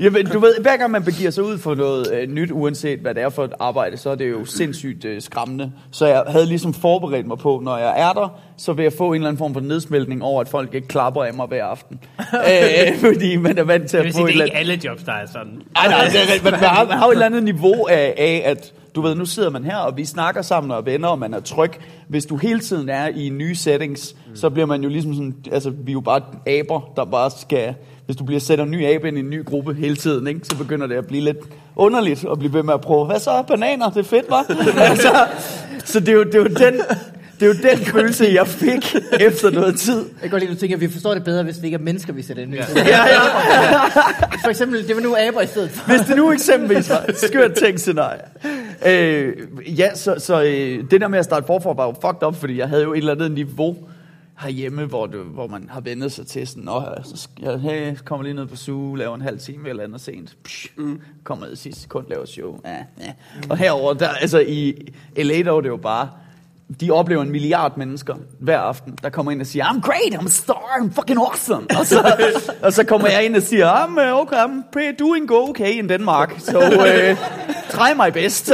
Jamen, du ved, hver gang man begiver sig ud for noget øh, nyt, uanset hvad det er for et arbejde, så er det jo sindssygt øh, skræmmende. Så jeg havde ligesom forberedt mig på, når jeg er der, så vil jeg få en eller anden form for nedsmeltning over, at folk ikke klapper af mig hver aften. øh, fordi man er vant til Det at vil få sige, et det er ikke andet... alle jobs, der er sådan. Ej, nej, det er, man, har, man har et eller andet niveau af, af, at du ved, nu sidder man her, og vi snakker sammen og er venner, og man er tryg. Hvis du hele tiden er i nye settings, mm. så bliver man jo ligesom sådan, altså vi er jo bare aber, der bare skal, hvis du bliver sætter en ny abe ind i en ny gruppe hele tiden, ikke, så begynder det at blive lidt underligt at blive ved med at prøve, hvad så, bananer, det er fedt, hva'? altså, så det er jo, det er jo den, det er jo den følelse, jeg fik efter noget tid. Jeg kan godt lide, at du tænker, at vi forstår det bedre, hvis det ikke er mennesker, vi sætter ind. Ja. Ja, ja. For eksempel, det var nu aber i stedet for. Hvis det nu eksempelvis var et skørt tænkscenarie. Øh, ja, så, så øh, det der med at starte forfra var jo fucked up, fordi jeg havde jo et eller andet niveau herhjemme, hvor, det, hvor man har vendet sig til sådan, Nå, så jeg, hey, kommer lige ned på suge, laver en halv time eller andet sent. Psh, mm. Kommer ned i sidste sekund, laver show. Ja, ja. Og herover der, altså i LA, der var det jo bare, de oplever en milliard mennesker hver aften, der kommer ind og siger, I'm great, I'm a star, I'm fucking awesome. Og så, og så kommer jeg ind og siger, I'm uh, okay, I'm pretty doing go okay in Denmark. So uh, try my best.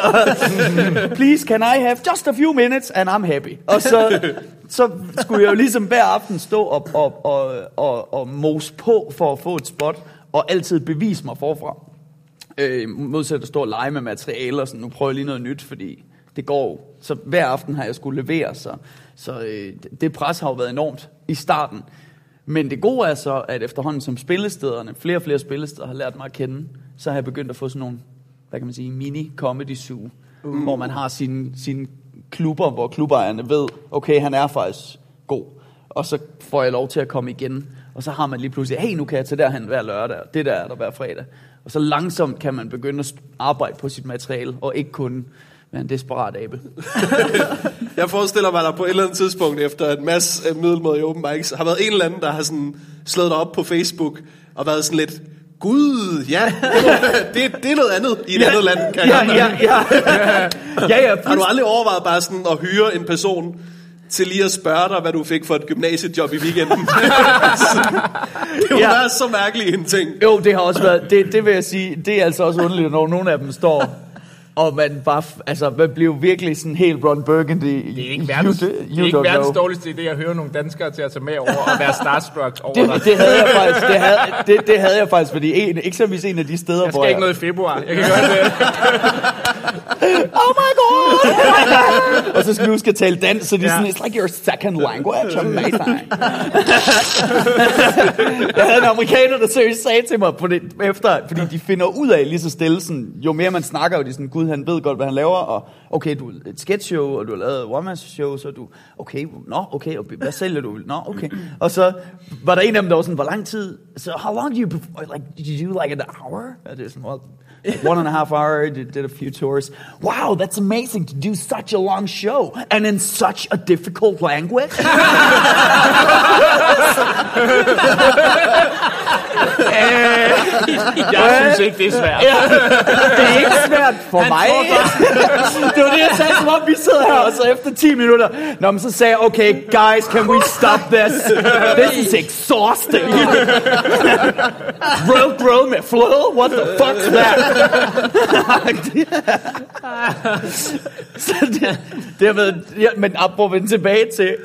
Please, can I have just a few minutes, and I'm happy. Og så, så skulle jeg jo ligesom hver aften stå og, og, og, og, og mose på for at få et spot, og altid bevise mig forfra. Øh, modsat at stå og lege med materialer, sådan, nu prøver jeg lige noget nyt, fordi det går. Så hver aften har jeg skulle levere, så, så øh, det pres har jo været enormt i starten. Men det gode er så, at efterhånden som spillestederne, flere og flere spillesteder har lært mig at kende, så har jeg begyndt at få sådan nogle, hvad kan man sige, mini-comedy zoo, mm. hvor man har sine, sine klubber, hvor klubejerne ved, okay, han er faktisk god. Og så får jeg lov til at komme igen. Og så har man lige pludselig, hey, nu kan jeg tage derhen hver lørdag, og det der er der hver fredag. Og så langsomt kan man begynde at arbejde på sit materiale, og ikke kun være en desperat abe. Jeg forestiller mig, at der på et eller andet tidspunkt, efter en masse øh, middelmåde i open mics, har været en eller anden, der har sådan slået dig op på Facebook, og været sådan lidt, Gud, ja, det, det er noget andet i et andet land. Kan Ja, jeg ja, ja. ja, ja, Har du aldrig overvejet bare sådan at hyre en person til lige at spørge dig, hvad du fik for et gymnasiejob i weekenden? det må Ja. så mærkelig en ting. Jo, det har også været, det, det vil jeg sige, det er altså også underligt, når nogle af dem står, og man bare, altså, man bliver virkelig sådan helt Ron Burgundy. Det er ikke verdens, you, det er ikke verdens dårligste idé at høre nogle danskere til at tage med over og være starstruck over dig. det, det, havde jeg faktisk, det havde, det, det havde jeg faktisk, fordi en, eksempelvis en af de steder, Jeg hvor skal jeg... ikke noget i februar. Jeg kan gøre det. oh my god! og så skal vi huske at tale dansk, så de er sådan, it's like your second language, amazing. jeg havde en amerikaner, der seriøst sagde til mig, på det, efter, fordi de finder ud af lige så stille, sådan, jo mere man snakker, jo de sådan, gud, han ved godt, hvad han laver, og okay, du er et sketch show, og du har lavet one man show, så du, okay, nå, okay, og hvad sælger du? Nå, okay. Og så var der en af dem, der var sådan, hvor lang tid, so how long do you, like, did you do like an hour? Og det er sådan, well, one and a half hour, did a few tours. Wow, that's amazing to do such a long show and in such a difficult language. Jeg synes ikke, det er svært. Ja, det er ikke svært for mig. det var det, jeg sagde, som om vi sidder her, og så efter 10 minutter, Nå, men så sagde jeg, okay, guys, can we stop this? This is exhausting. Grilled grill med fløde? What the fuck's that? så det, det har været, ja, men apropos vende tilbage til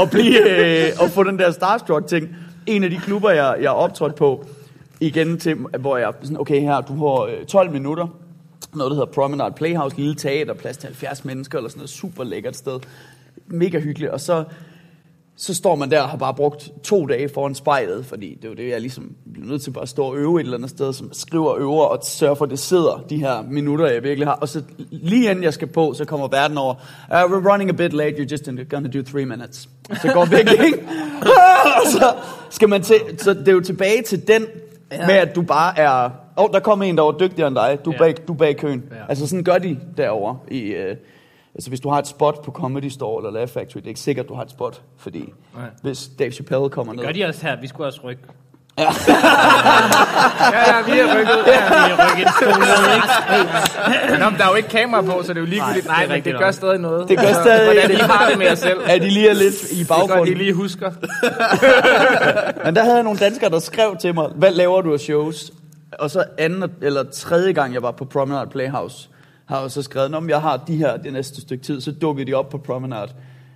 at blive, øh, at få den der starstruck ting. En af de klubber, jeg, jeg optrådt på, igen til, hvor jeg sådan, okay her, du har øh, 12 minutter, noget, der hedder Promenade Playhouse, lille teater, plads til 70 mennesker, eller sådan noget super lækkert sted. Mega hyggeligt, og så, så står man der og har bare brugt to dage foran spejlet, fordi det er jo det, jeg ligesom bliver nødt til bare at stå og øve et eller andet sted, som skriver og øver og sørger for, at det sidder de her minutter, jeg virkelig har. Og så lige inden jeg skal på, så kommer verden over, uh, we're running a bit late, you're just gonna do three minutes. Så går virkelig, ikke? Og så skal man til, så det er jo tilbage til den, ja. med at du bare er, åh, oh, der kommer en, der var dygtigere end dig, du er Ja. bag, du bag køen. Ja. Altså sådan gør de derovre i, øh, altså hvis du har et spot på Comedy Store eller Laugh Factory, det er ikke sikkert, du har et spot, fordi Nej. hvis Dave Chappelle kommer ned. Gør de også her? Vi skulle også rykke. Ja, ja, vi er rykket. Ja, vi stol ned, ikke? Nå, men der er jo ikke kamera på, så det er jo ligegyldigt. Nej, Nej, det er men rigtigt det gør stadig noget. Det gør Altså, stadig- Hvordan vi har det med os selv. Er de lige er lidt i Det er godt, baggrunden. lige husker. Men der havde jeg nogle danskere, der skrev til mig, hvad laver du af shows? Og så anden eller tredje gang, jeg var på Promenade Playhouse, har jeg så skrevet, om jeg har de her det næste stykke tid, så dukkede de op på Promenade,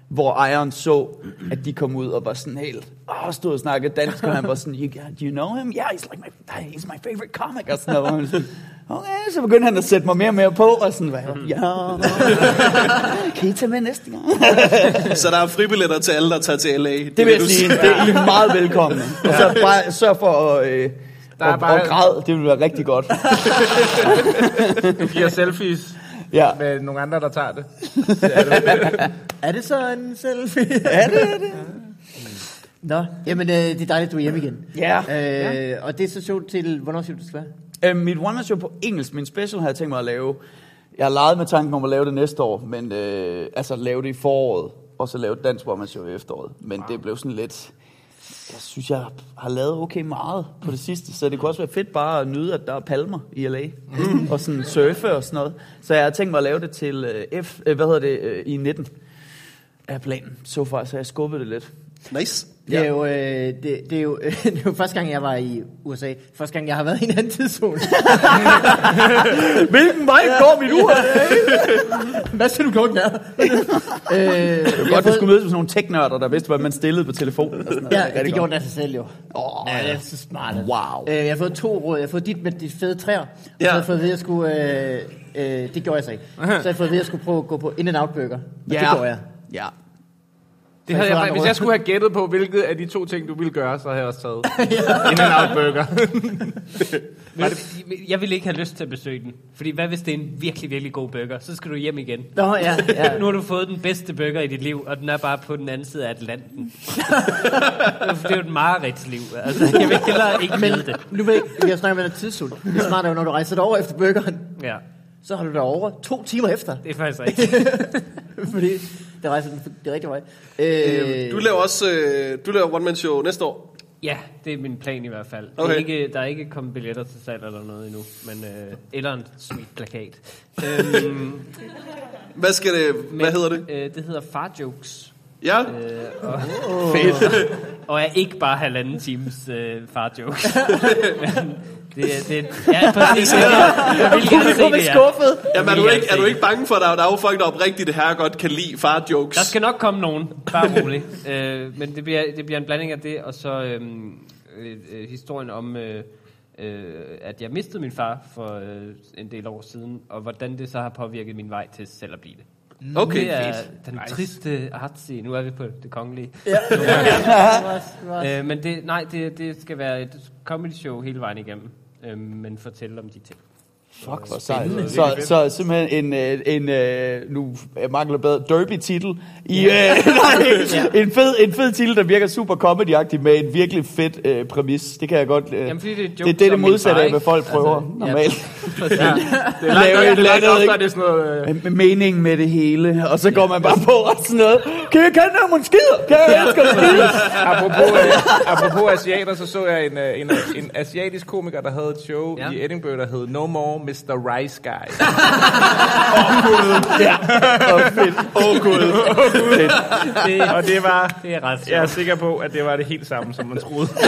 hvor ejeren så, at de kom ud og var sådan helt, åh, stod og snakkede dansk, og han var sådan, you, do you know him? Yeah, he's like my, he's my favorite comic, og sådan noget. Og sådan, Okay, så begyndte han at sætte mig mere og mere på, og sådan, hvad, ja, kan I tage med næste gang? Så der er fribilletter til alle, der tager til LA. Det vil jeg sige, det er I meget velkomne. Og så bare sørg for at, øh, Der er at, bare- at græde, det vil være rigtig godt. Du giver selfies Ja, med nogle andre, der tager det. Er det så en selfie? ja det er det. Nå, jamen øh, det er dejligt, du er hjemme igen. Ja. Øh, og det er så sjovt til, hvornår siger du, det skal være? Øh, mit one show på engelsk, min special har jeg tænkt mig at lave. Jeg har leget med tanken om at lave det næste år, men øh, altså lave det i foråret, og så lave et dansk one show i efteråret. Men det blev sådan lidt... Jeg synes, jeg har lavet okay meget på det sidste, så det kunne også være fedt bare at nyde, at der er palmer i LA, mm. og sådan surfe og sådan noget. Så jeg har tænkt mig at lave det til øh, F, øh, hvad hedder det, øh, i 19 er planen. Så far, så jeg skubbet det lidt. Nice. Det er, jo, øh, det, det, er jo, det er jo første gang, jeg var i USA. Første gang, jeg har været i en anden tidszone. Hvilken vej går mit ur? Hvad siger du klokken er? øh, jeg har Godt, du skulle mødes med sådan nogle teknørder, der vidste, hvad man stillede på telefonen. Og sådan noget. Ja, det godt. gjorde den af sig selv jo. Åh, Ja, det er så smart. Wow. Øh, jeg har fået to råd. Jeg har fået dit med de fede træer. Og Ja. så har jeg fået ved, at jeg skulle... Øh, øh, det gjorde jeg så ikke. Så har jeg fået ved, at jeg skulle prøve at gå på In-N-Out Burger. Og det gjorde jeg. Ja. Det havde jeg, hvis jeg skulle have gættet på, hvilket af de to ting, du ville gøre, så havde jeg også taget in and out burger. Men jeg ville ikke have lyst til at besøge den. Fordi hvad hvis det er en virkelig, virkelig god burger? Så skal du hjem igen. Nå, ja, ja. Nu har du fået den bedste burger i dit liv, og den er bare på den anden side af Atlanten. det er jo et mareridtsliv. Altså, jeg vil hellere ikke Men det. nu ved jeg, vi har snakket med dig tidszult. Det er smart, at når du rejser derover efter burgeren, Ja, så har du derovre to timer efter. det er faktisk rigtigt. Fordi det rejser den det rigtige vej. Øh, Du laver også øh, du laver one man show næste år. Ja, det er min plan i hvert fald. Det Okay. er ikke, der er ikke kommet billetter til salg eller noget endnu, men, øh, eller en sweet plakat. øhm, Hvad skal det, hvad men, hedder det? Øh, det hedder Far Jokes. Ja, Øh, og, Fedt. og er ikke bare halvanden times øh, far jokes. Men det, det, ja, præcis. Jeg, jeg vil gerne se er det, ja. skuffet. Jamen, er, du ikke, er du ikke bange for, at der, der er jo folk, der oprigtigt her godt kan lide far jokes? Der skal nok komme nogen, bare roligt. øh, men det bliver, det bliver en blanding af det, og så øhm, øh, øh, historien om, øh, øh, at jeg mistede min far for øh, en del år siden, og hvordan det så har påvirket min vej til selv at blive det. Okay, det er fedt. den triste artsy. Nu er vi på det kongelige. Ja. Øh, men det, nej, det, det skal være et comedy show hele vejen igennem, øh, men fortælle om de ting. Fuck, hvor sejt. Så, så simpelthen en, øh, en øh, nu mangler bedre, derby-titel. I, øh, nej, en, fed, en fed titel, der virker super comedy med en virkelig fed øh, præmis. Det kan jeg godt... Øh, Jamen, fordi det er det, det er det modsatte af, hvad folk prøver Altså, ja. normalt. Det er langt, Lave Lave et et eller langt så er det sådan noget... Øh, Med mening med det hele, og så går man bare på og sådan noget. Kan jeg kende nogle skider? Kan jeg elske skider? apropos, øh, apropos asiater, så så jeg en, øh, en, en asiatisk komiker, der havde et show Ja. ja. i Edinburgh, der hed No More Mr. Rice Guy. Ja, og fedt. Åh, oh, gud. Det, Og det var... det er ret Jeg er sikker på, at det var det helt samme, som man troede.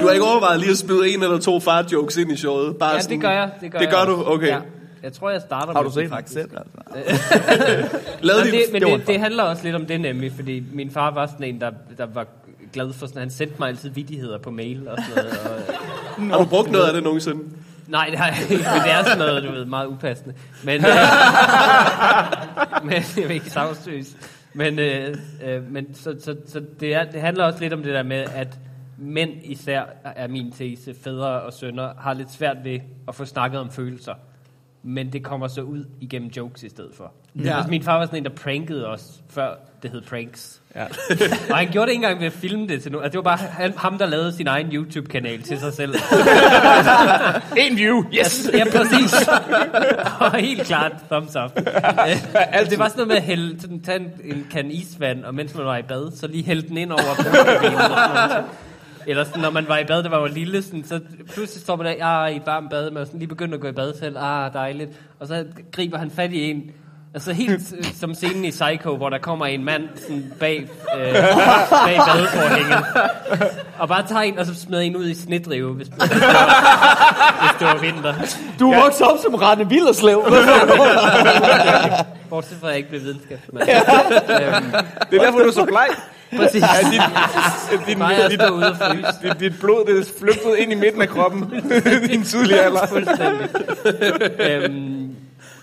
Du har ikke overvejet lige at smide en eller to far jokes ind i showet? Bare Ja, sådan, det gør jeg. Det gør, Det jeg gør også. du? Okay. Ja. Jeg tror, jeg starter Har med du set faktisk. selv? Altså? Lavede Men, de, det, men det, det handler også lidt om det nemlig, fordi min far var sådan en, der, der var glad for sådan, han sendte mig altid vidigheder på mail og sådan noget. Og, Har du brugt noget af det nogensinde? nej, det har jeg ikke, men det er sådan noget, du ved, meget upassende. Men, øh, men jeg vil ikke sagsøges. Men, øh, øh, men så, så, så det, er, det handler også lidt om det der med, at mænd især, er min tese, fædre og sønner, har lidt svært ved at få snakket om følelser. Men det kommer så ud igennem jokes i stedet for. Ja. Altså, min far var sådan en, der prankede os, før det hed pranks. Ja. og han gjorde det ikke engang ved at filme det til nogen. Altså, det var bare han, ham, der lavede sin egen YouTube-kanal til sig selv. En view, yes! ja, præcis. og helt klart thumbs up. altså, det var sådan noget med at hælde, sådan, tage en, en kan isvand, og mens man var i bad, så lige hælde den ind over. Eller sådan, når man var i bad, det var jo lille, sådan, så pludselig står man der, ah, i et varmt bad, man sådan lige begyndt at gå i bad selv, ah, dejligt. Og så griber han fat i en, altså helt øh, som scenen i Psycho, hvor der kommer en mand sådan bag, øh, bag badeforhænget, og bare tager en, og så smider en ud i snedrive, hvis, hvis, det, var, hvis det var vinter. Du er vokset op som Rane Villerslev. Bortset fra, at jeg ikke blev videnskabsmand. øhm, Det er derfor, du er så bleg. Præcis. Ja, din, din, Bare jeg dit, stod ude og fryse. dit, dit blod det er flygtet ind i midten af kroppen. Din tidlige alder. Fuldstændig. øhm,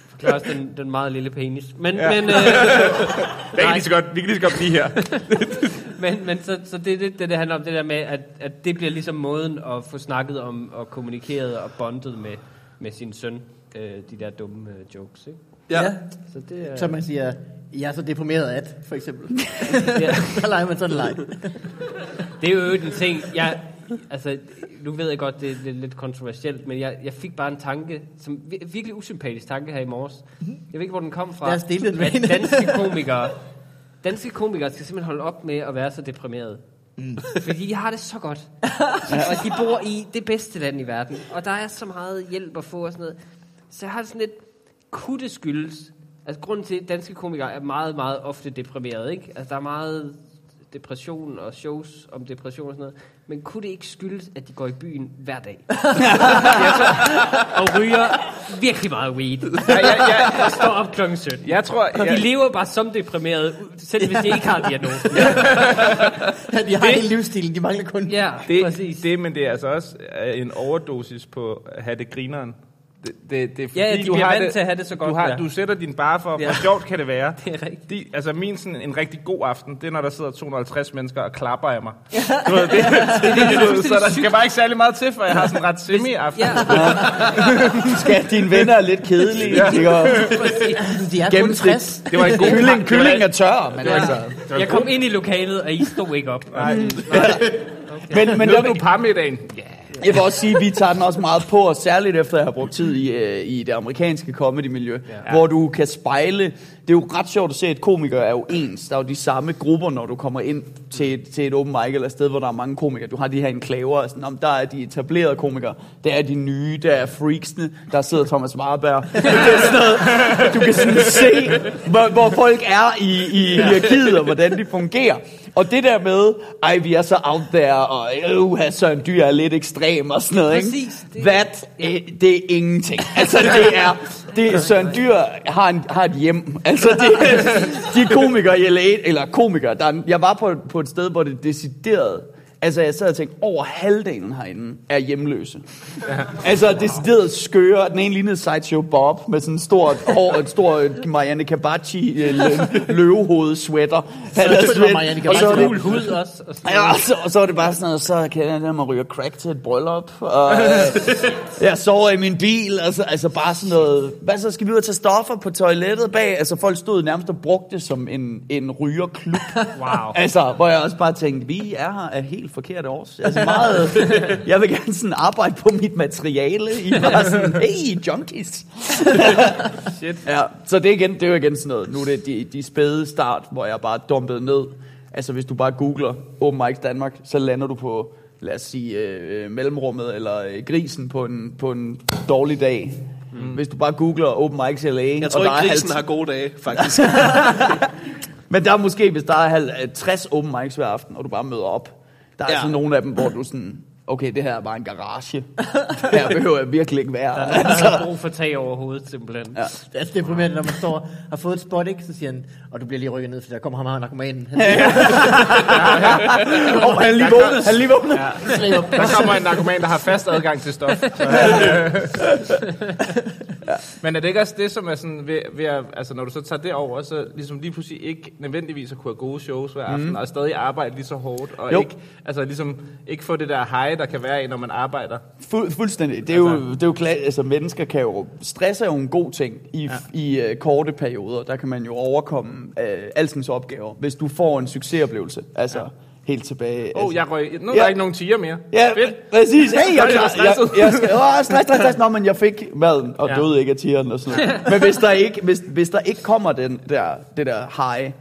forklarer også den, den meget lille penis. Men, Ja. men, øh, Det kan lige så godt, vi kan lige så godt blive her. men, men så, så det, det, det, det handler om det der med, at, at det bliver ligesom måden at få snakket om og kommunikeret og bondet med, med sin søn. Øh, de der dumme øh, jokes, ikke? Ja. Ja. Så det er... Så man siger, jeg er så deprimeret at, for eksempel. Ja. Så leger man sådan leg. Det er jo en ting, jeg, altså, nu ved jeg godt, det er lidt- lidt kontroversielt, men jeg, jeg fik bare en tanke, som vir- virkelig usympatisk tanke her i morges. Jeg ved ikke, hvor den kom fra. Lad os dele den at danske komikere, danske komikere skal simpelthen holde op med at være så deprimerede. Mm. Fordi de har det så godt. og de bor i det bedste land i verden. Og der er så meget hjælp at få og sådan noget. Så jeg har det sådan lidt, kunne det skyldes, altså grunden til, at danske komikere er meget, meget ofte deprimerede, ikke? Altså der er meget depression og shows om depression og sådan noget. Men kunne det ikke skyldes, at de går i byen hver dag? og ryger virkelig meget weed. Ja, ja, ja. Og står op klokken 17. Jeg tror, De jeg, lever bare som deprimerede, selv hvis de ikke har diagnosen. De har hele livsstilen, de mangler kun. Ja, det, præcis. det, men det er altså også øh, en overdosis på at have det grineren. Det, det, det er fordi, Ja, de du har vant det, til at have det så godt, Du, har, ja. du sætter din bare for, hvor Ja. sjovt kan det være. Det er rigtigt. De, altså min sådan, en rigtig god aften, det er, når der sidder 250 mennesker og klapper af mig. Du ved, det, det, det, det, så der skal bare ikke særlig meget til, for jeg har sådan en ret semi-aften. Ja, Skal dine venner er lidt kedelige. Ja. De er kun Gennemsnit. 60. Det var en god Kylling, kylling er tør, men ja. altså... Jeg kom ind i lokalet, og I stod ikke op. Nej. Men, men Nød jeg, du parmiddagen? Ja. Jeg vil også sige, at vi tager den også meget på, og særligt efter jeg har brugt tid i, øh, i det amerikanske comedy-miljø, ja. hvor du kan spejle. Det er jo ret sjovt at se, at komikere er jo ens. Der er jo de samme grupper, når du kommer ind til et, til et open mic eller et sted, hvor der er mange komikere. Du har de her enklaver, og sådan, om der er de etablerede komikere, der er de nye, der er freaksene, der sidder Thomas Warberg. Det er sådan noget, du kan sådan se, hvor, hvor folk er i, i hierarkiet, og hvordan de fungerer. Og det der med, ej, vi er så out there, og øh, Søren Dyr er lidt ekstrem og sådan noget, Præcis, ikke? det- That, øh, det er ingenting. Altså, det er... Det, Søren Dyr har, en, har et hjem. Altså, det, de komikere i LA, eller komikere, der er, jeg var på, på et sted, hvor det deciderede, Altså, jeg sad og tænkte, over halvdelen herinde er hjemløse. Ja. Altså, decideret skøre. Den ene lignede Sideshow Bob med sådan en stor, hår, et stort Marianne Kabachi øh, lø- løvehoved sweater. Han havde sådan- Marianne og så var Og det, hud også. Og Ja, og så, og så var det bare sådan noget, så kan jeg der man ryger crack til et bryllup, og øh, jeg sover i min bil, altså, altså bare sådan noget, hvad så, skal vi ud og tage stoffer på toilettet bag? Altså folk stod nærmest og brugte det som en, en rygerklub. Wow. Altså, hvor jeg også bare tænkte, vi er her af helt forkerte års. Altså meget, jeg vil gerne sådan arbejde på mit materiale, i bare sådan, hey, junkies. Shit. Ja, så det er, igen, det er jo igen sådan noget. Nu er det de, de spæde start, hvor jeg bare dumpede ned. Altså hvis du bare googler Open Mics Danmark, så lander du på, lad os sige, øh, mellemrummet eller øh, grisen på en, på en dårlig dag. Mm. Hvis du bare googler Open Mics LA, Jeg tror og der ikke, er grisen 50 har gode dage, faktisk. men der er måske, hvis der er halv- øh, 60 open mics hver aften, og du bare møder op, der er Ja. altså nogle af dem, hvor du sådan, okay, det her er bare en garage. Her behøver jeg virkelig ikke være. Der er der har brug for tag over hovedet, simpelthen. Ja. Det er altså deprimerende, når man står og har fået et spot, ikke? Så siger han, og du bliver lige rykket ned, for der kommer ham her narkomanen. Han Åh, oh, han er lige vågnet, han er lige vågnet. Ja. Der kommer en narkoman, der har fast adgang til stof. Så, Men er det ikke også det, som er sådan, ved, ved at, altså når du så tager det over, så ligesom lige pludselig ikke nødvendigvis at kunne have gode shows hver aften, mm. og stadig arbejde lige så hårdt, og Jo. ikke, altså ligesom, ikke få det der high, der kan være i, når man arbejder. Fu- fuldstændig. Det er, jo, det er jo klart, altså mennesker kan jo, stress er jo en god ting i, ja. i uh, korte perioder. Der kan man jo overkomme uh, alskens opgaver, hvis du får en succesoplevelse. Altså ja. helt tilbage. Åh, oh, altså. jeg røg, nu er Ja. der ikke nogen tiger mere. Ja, Fedt. præcis. Hey, jeg, Jeg jeg, jeg, skal, åh, stress, stress, stress. Nå, men jeg fik maden og Ja. døde ikke af tieren og sådan noget. Men hvis der ikke, hvis, hvis der ikke kommer den der, det der high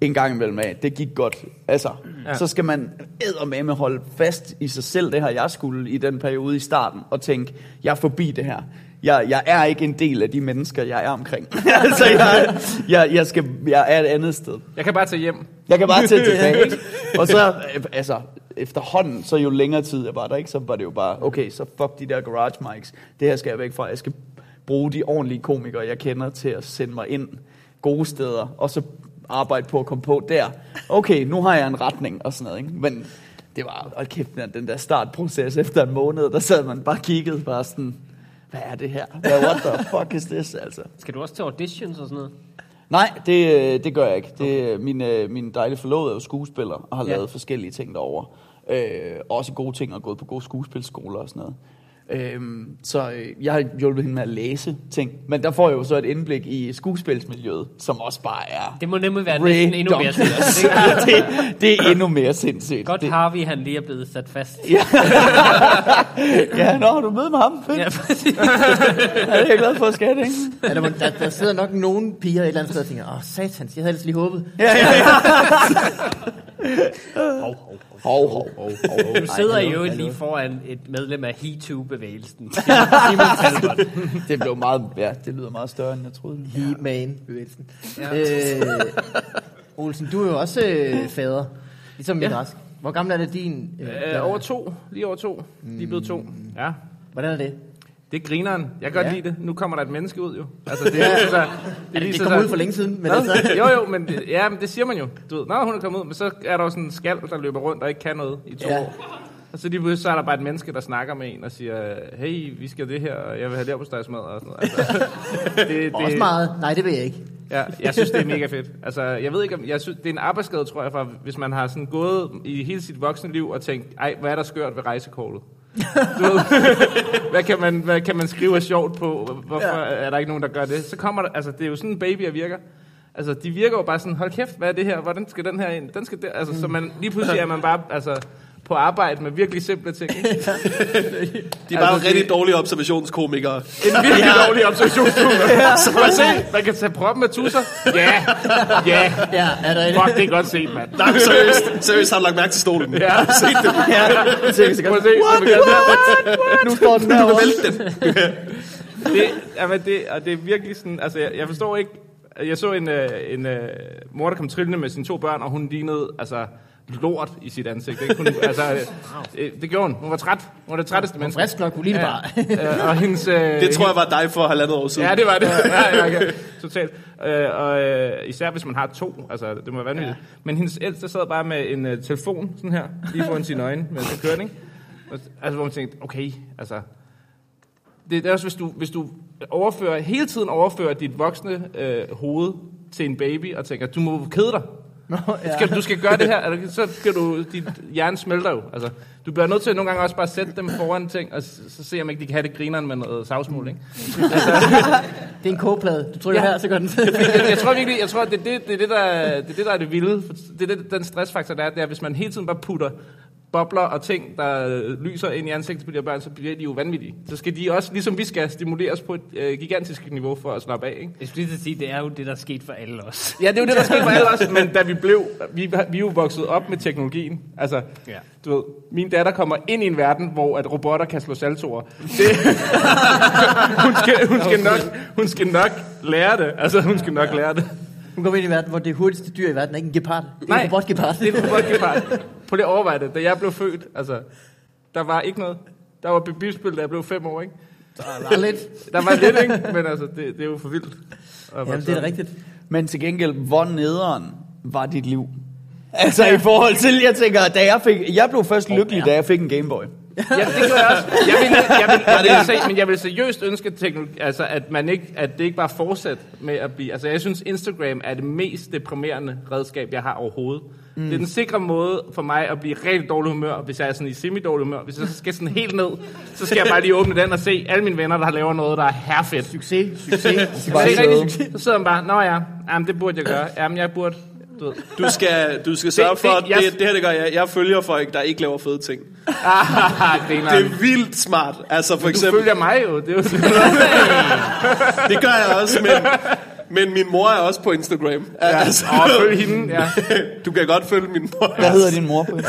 en gang imellem af, det gik godt. Altså, Ja. så skal man eddermame holde fast i sig selv, det har jeg skulle i den periode i starten, og tænke, jeg er forbi det her. Jeg, jeg er ikke en del af de mennesker, jeg er omkring. altså, jeg, jeg, jeg, skal, jeg er et andet sted. Jeg kan bare tage hjem. Jeg kan bare tage tilbage, ikke? Og så, altså, efterhånden, så jo længere tid jeg var der, ikke, så var det jo bare, okay, så fuck de der garage mics. Det her skal jeg væk fra. Jeg skal bruge de ordentlige komikere, jeg kender, til at sende mig ind gode steder, og så arbejde på at komme på der. Okay, nu har jeg en retning og sådan noget, ikke? Men det var, hold kæft, den- der startproces efter en måned, der sad man bare og kiggede, bare sådan, hvad er det her? Hvad, what the fuck is this, altså? Skal du også til auditions og sådan noget? Nej, det, øh, det gør jeg ikke. Det, øh, min, øh, min dejlige forlovede er jo skuespiller og har ja. lavet forskellige ting derovre. Øh, også gode ting og gået på gode skuespilskoler og sådan noget. Øhm, så øh, jeg har hjulpet hende med at læse ting. Men der får jeg jo så et indblik i skuespilsmiljøet, som også bare er... Det må nemlig være Ray næsten endnu mere sindssygt. det, det er endnu mere sindssygt. Godt det, Harvey, han lige er blevet sat fast. Ja. ja, nå, har du mødt med ham? Fedt. Ja, præcis. ja, det er jeg glad for at skatte, ikke? Ja, der, må- der, der, sidder nok nogle piger et eller andet sted og tænker, åh satans, jeg havde ellers lige håbet. Ja, ja, ja. Hov, hov, hov. Hov, hov. Du sidder jo lige foran et medlem af Talbot. Det blev meget, ja, det lyder meget større, end jeg troede. He-man-bevægelsen. Ja. Øh, Olsen, du er jo også øh, fader, ligesom min Ja. rask. Hvor gammel er det din? Øh, Øh, over to. Lige over to. Lige blevet to. Ja. Hvordan er det? Det er grineren. Jeg kan godt Ja. lide det. Nu kommer der et menneske ud jo. Altså, det, er, altså, det, Det, viser det kom sig- ud for længe siden, men Hvad? altså... jo, jo, men, det- ja, men det siger man jo. Du ved, Nå, hun er kommet ud, men så er der jo sådan en skal, der løber rundt og ikke kan noget i to Ja. år. Og så lige så er der bare et menneske, der snakker med en og siger, hey, vi skal det her, og jeg vil have leverpostejsmad og sådan noget. Altså, det, det, Også meget. Nej, det vil jeg ikke. Ja, jeg synes, det er mega fedt. Altså, jeg ved ikke, om, jeg synes, det er en arbejdsskade, tror jeg, for hvis man har sådan gået i hele sit voksne liv og tænkt, ej, hvad er der skørt ved rejsekortet? Du ved, hvad, kan man, hvad kan man skrive af sjovt på? Hvorfor ja. er der ikke nogen, der gør det? Så kommer der, altså, det er jo sådan, babyer virker. Altså, de virker jo bare sådan, hold kæft, hvad er det her? Hvordan skal den her ind? Den skal der. Altså, så man, lige pludselig er man bare, altså, på arbejde med virkelig simple ting. Ikke? De er bare Altså, altså, rigtig det- dårlige observationskomikere. En virkelig ja. dårlig observationstumme. Så man se, man kan tage proppen med tusser. Ja, ja. Ja, er der Fuck, det er godt set, mand. Nej, men seriøst, seriøst har du lagt mærke til stolen. Ja. Se det. Ja, jeg kan Prøv at godt- se, så vi kan- nu står den Du vil herovre. vælte den. det, jamen det, og det er virkelig sådan, altså jeg, jeg forstår ikke, jeg så en, øh, en øh, mor, der kom trillende med sine to børn, og hun lignede, altså, lort i sit ansigt. Ikke? Hun, altså, øh, det gjorde hun. Hun var træt. Hun var det trætteste menneske. frisk nok, lige bare. øh, og hendes, øh, Det tror jeg var dig for halvandet år siden. Ja, det var det. Ja, ja, ja, totalt. Øh, og øh, især hvis man har to, altså det må være vanvittigt. Ja. Men hendes ældste sad bare med en øh, telefon, sådan her, lige foran sine øjne, mens det kørte, ikke? Og, altså hvor man tænkte, okay, altså... Det, det er også, hvis du, hvis du overfører, hele tiden overfører dit voksne øh, hoved til en baby, og tænker, du må kede dig. Nå, ja. Skal, du skal gøre det her, eller, så skal du, dit hjerne smelter jo. Altså, du bliver nødt til nogle gange også bare sætte dem foran ting, og så, så se om ikke de kan have det grineren med noget savsmul, ikke? Det er en kogeplade. Du trykker Ja. her, så gør den. jeg, jeg tror virkelig, jeg tror, det er det, det, er det, der, det, er det, der er det vilde. Det er det, den stressfaktor, der er, det er, hvis man hele tiden bare putter bobler og ting, der lyser ind i ansigtet på de her børn, så bliver de jo vanvittige. Så skal de også, ligesom vi skal, stimuleres på et øh, gigantisk niveau for at slappe af. Ikke? Jeg skulle lige sige, det er jo det, der er sket for alle os. Ja, det er jo det, der skete for alle os, men da vi blev, vi, vi er jo vokset op med teknologien. Altså, Ja. du ved, min datter kommer ind i en verden, hvor at robotter kan slå saltoer. Det, hun, skal, hun, skal nok, hun skal nok lære det. Altså, hun skal nok lære det. Hun kommer ind i en verden, hvor det hurtigste dyr i verden er ikke en gepard. Det er Nej. en robotgepard. Det er et robotgepard. På det overveje det. Da jeg blev født, altså, der var ikke noget. Der var bebilspil, da jeg blev fem år, ikke? Der er lidt. Der var lidt, ikke? Men altså, det, det er jo for vildt. Jamen, det er rigtigt. Men til gengæld, hvor nederen var dit liv? Altså i forhold til, jeg tænker, da jeg fik, jeg blev først lykkelig, da jeg fik en Gameboy. Ja, det gør jeg også. Jeg vil, jeg vil, jeg vil, se, men jeg vil seriøst ønske, altså, at, man ikke, at det ikke bare fortsætter med at blive... Altså, jeg synes, Instagram er det mest deprimerende redskab, jeg har overhovedet. Mm. Det er den sikre måde for mig at blive rigtig dårlig humør, hvis jeg er sådan i semi-dårlig humør. Hvis jeg så skal sådan helt ned, så skal jeg bare lige åbne den og se alle mine venner, der laver noget, der er herfedt. Succes, succes. Rigtig, succes. så sidder man bare, nå ja, jamen, det burde jeg gøre. Jamen, jeg burde... Du, ved. Du skal, du skal sørge Det- for, det- at det, jeg- det her det gør jeg. Jeg følger folk, der ikke laver fede ting. Ah, Det er vildt smart. Altså for Du eksempel, følger mig jo. Det er jo det gør jeg også, men, men min mor er også på Instagram. Ja, Altså, og følg hende, ja. du kan godt følge min mor. Hvad hedder din mor på?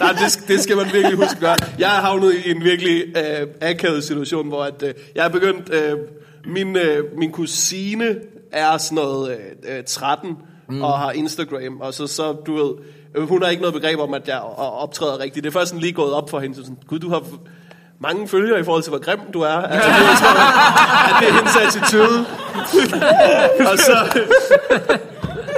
Nej, det, det skal man virkelig huske at gøre. Jeg er havnet i en virkelig øh, akavet situation, hvor at, øh, jeg er begyndt... Øh, min, øh, min kusine er sådan noget øh, øh, 13 mm. og har Instagram, og så, så du ved... Øh, hun har ikke noget begreb om, at jeg optræder rigtigt. Det er først sådan lige gået op for hende. Så sådan, Gud, du har mange følgere i forhold til, hvor grim du er. Altså, det, er sådan, at det er hendes attitude. og så...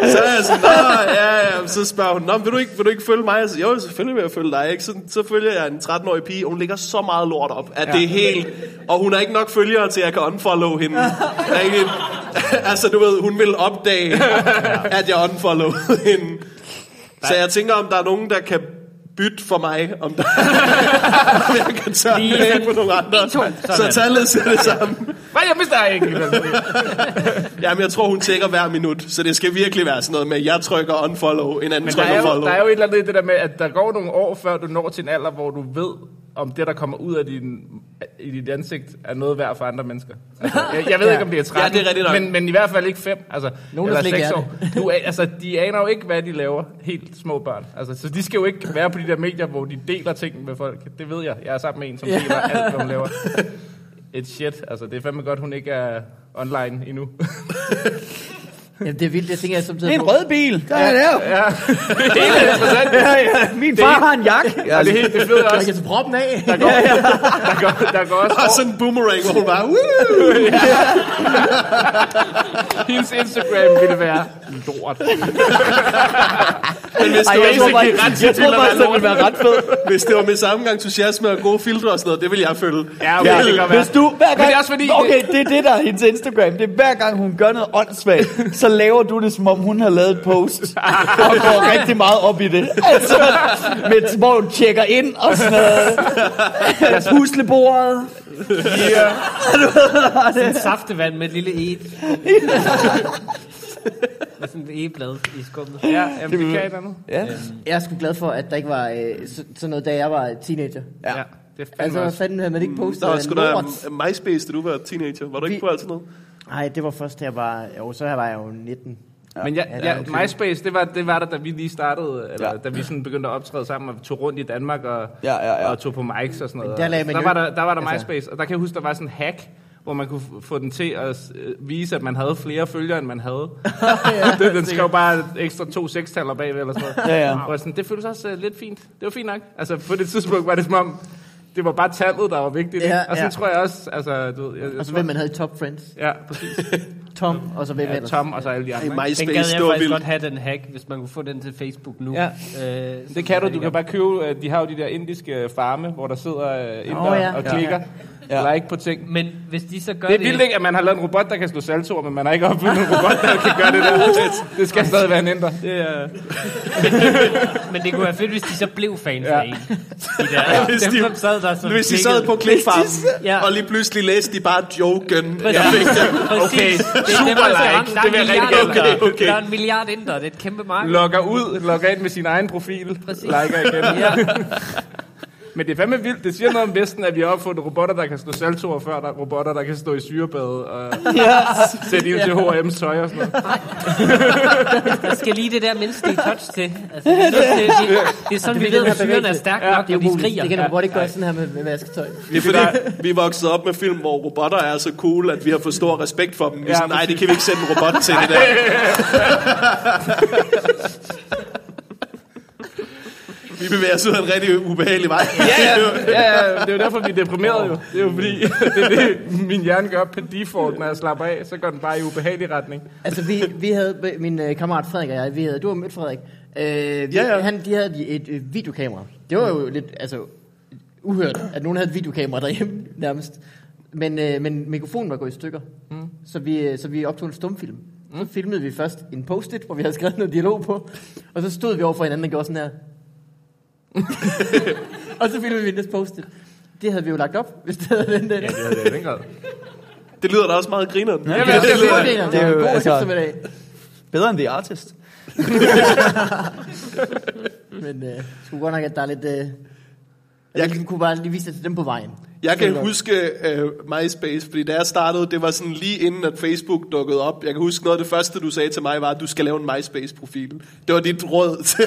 Så er jeg sådan, Nå, ja, ja, så spørger hun, Nå, vil du ikke, vil du ikke følge mig? Jeg siger, jo, selvfølgelig vil jeg følge dig, ikke? Så, så følger jeg en 13-årig pige, og hun lægger så meget lort op, at ja. det er helt... Og hun har ikke nok følgere til, at jeg kan unfollow hende. Ikke, altså, du ved, hun vil opdage, at jeg unfollow hende. Så jeg tænker, om der er nogen, der kan bytte for mig, om, der, om jeg kan tørre Lige af på nogle andre. en, to, Så tallet ser det samme. Nej, jeg mister ikke. Jamen, jeg tror, hun tjekker hver minut, så det skal virkelig være sådan noget med, jeg trykker unfollow, en anden Men der trykker er, jo, follow. der er jo et eller andet i det der med, at der går nogle år, før du når til en alder, hvor du ved, om det, der kommer ud af din, i dit ansigt, er noget værd for andre mennesker. Altså, jeg, jeg ved Ja. ikke, om det er 13, Ja, det er rigtigt nok. men, men i hvert fald ikke 5, altså, Nogen, eller slet ikke 6 er år. Du, altså, de aner jo ikke, hvad de laver, helt små børn. Altså, så de skal jo ikke være på de der medier, hvor de deler ting med folk. Det ved jeg. Jeg er sammen med en, som deler alt, hvad hun laver. Et shit. Altså, det er fandme godt, hun ikke er online endnu. Jamen, det er vildt. Jeg tænker, jeg Det samtidig er en rød bil. Der er det her. ja, det er helt interessant. Ja, ja. Min far har en jakke. Ja, det er helt det fede Jeg også. kan tage proppen af. Der går, der går, der går også Og sådan en boomerang, hvor hun bare, Woo! Hendes Instagram ville være lort. Men hvis Ej, det, jeg tror var, bare, det er jeg til tror være det ville være ret fedt. hvis det var med samme entusiasme og gode filtre og sådan noget, det vil jeg følge. Ja, okay, det kan være. Hvis du, hver gang, Men det er også fordi- okay, det er det, der er hendes Instagram. Det er hver gang, hun gør noget åndssvagt, så laver du det, som om hun har lavet et post, og går rigtig meget op i det. Altså, med, hvor hun tjekker ind og sådan noget. Huslebordet. Sådan saftevand med et lille et. med sådan et egeblad i skummet. Ja, jamen, det kan et andet. Ja. Jeg er sgu glad for, at der ikke var øh, så, sådan noget, da jeg var teenager. Ja, det er fandme Altså, hvad fanden havde man ikke postet? Der var sgu da? MySpace, da du var teenager. Var du ikke på alt sådan noget? Nej, det var først, jeg var... Jo, så var jeg jo 19. Men ja, Ja, det er ja, okay. MySpace, det var, det var der, da vi lige startede, eller Ja. da vi sådan begyndte at optræde sammen, og tog rundt i Danmark og, Ja, ja, ja. og tog på mics og sådan noget. Men der lagde man der, var der, der var der altså- MySpace, og der kan jeg huske, der var sådan en hack, hvor man kunne få den til at øh, vise, at man havde flere følgere, end man havde. den, den skrev bare ekstra to sekstaller bagved, eller sådan noget. Ja, ja. Og sådan, det føltes også uh, lidt fint. Det var fint nok. Altså, på det tidspunkt var det som om, det var bare tallet, der var vigtigt. Ja, Ja, og sådan ja. tror jeg også, altså, du ved, jeg, jeg Og så hvem man havde i Top Friends. Ja, præcis. Tom, og så hvem Ja, ellers. Tom og så alle de andre. I ikke? MySpace, Den gad det jeg faktisk vildt. godt have, den hack, hvis man kunne få den til Facebook nu. Ja. Øh, Det kan du, du kan bare købe, øh, de har jo de der indiske farme, hvor der sidder øh, inder Åh, ja. og Ja. klikker. Ja. Ja. Like på ting. Men hvis de så gør Det det... er vildt ikke, at man har lavet en robot, der kan slå saltoer, men man har ikke opfundet en robot, der kan gøre det der. Det, det skal stadig være en inder. Det er... Men det kunne være fedt, hvis de så blev fans Ja. af en. De der, Hvis dem, de- sad der som Hvis de sad på klikfarmen, Ja. og lige pludselig læste de bare joken. Præcis. Jeg fik. Okay, super like. er Det vil jeg en rigtig. Okay, okay. Der er en milliard indre. Det er et kæmpe marked. Logger ud, logger ind med sin egen profil, Præcis. liker igen. Ja. Men det er fandme vildt. Det siger noget om Vesten, at vi har opfundet robotter, der kan slå saltoer, før der er robotter, der kan stå i syrebad og sætte ild til H&M's tøj og sådan noget. Der skal lige det der menneskelige touch til. Altså, det, er til det, det er sådan, vi ved, at fyrene er stærke nok, Det er når de skriger. Det kan godt ikke gøre sådan her med, med vasketøj. Det er fordi, vi er vokset op med film, hvor robotter er så cool, at vi har fået stor respekt for dem. Vi er Ja, sådan, nej, det kan vi ikke sætte en robot til det der. Vi bevæger os ud af en rigtig ubehagelig vej. Ja, ja, ja, ja, det er jo derfor, vi er deprimerede jo. Det er jo fordi, det er det, min hjerne gør på default, når jeg slapper af, så går den bare i ubehagelig retning. Altså, vi, vi havde, min øh, kammerat Frederik og jeg, vi havde, du har mødt Frederik. Øh, vi, Ja, ja. Han, de havde et øh, videokamera. Det var jo lidt, altså, uhørt, at nogen havde et videokamera derhjemme, nærmest. Men, øh, men mikrofonen var gået i stykker. Mm. Så, vi, øh, så vi optog en stumfilm. Mm. Så filmede vi først en post-it, hvor vi havde skrevet noget dialog på. Og så stod vi over for hinanden og gjorde sådan her. og så filmede vi næste post-it. Det havde vi jo lagt op, hvis det havde den der. Ja, det er det den grad. Det lyder da også meget grineren. Ja, det, det, det, det, det, det er jo, altså- eftermiddag. Bedre end The Artist. Men øh, skulle godt nok, at der er lidt... Øh, Jeg jeg ligesom kunne bare lige vise det til dem på vejen. Jeg kan huske uh, MySpace, fordi da jeg startede, det var sådan lige inden, at Facebook dukkede op. Jeg kan huske noget af det første, du sagde til mig, var, at du skal lave en MySpace-profil. Det var dit råd til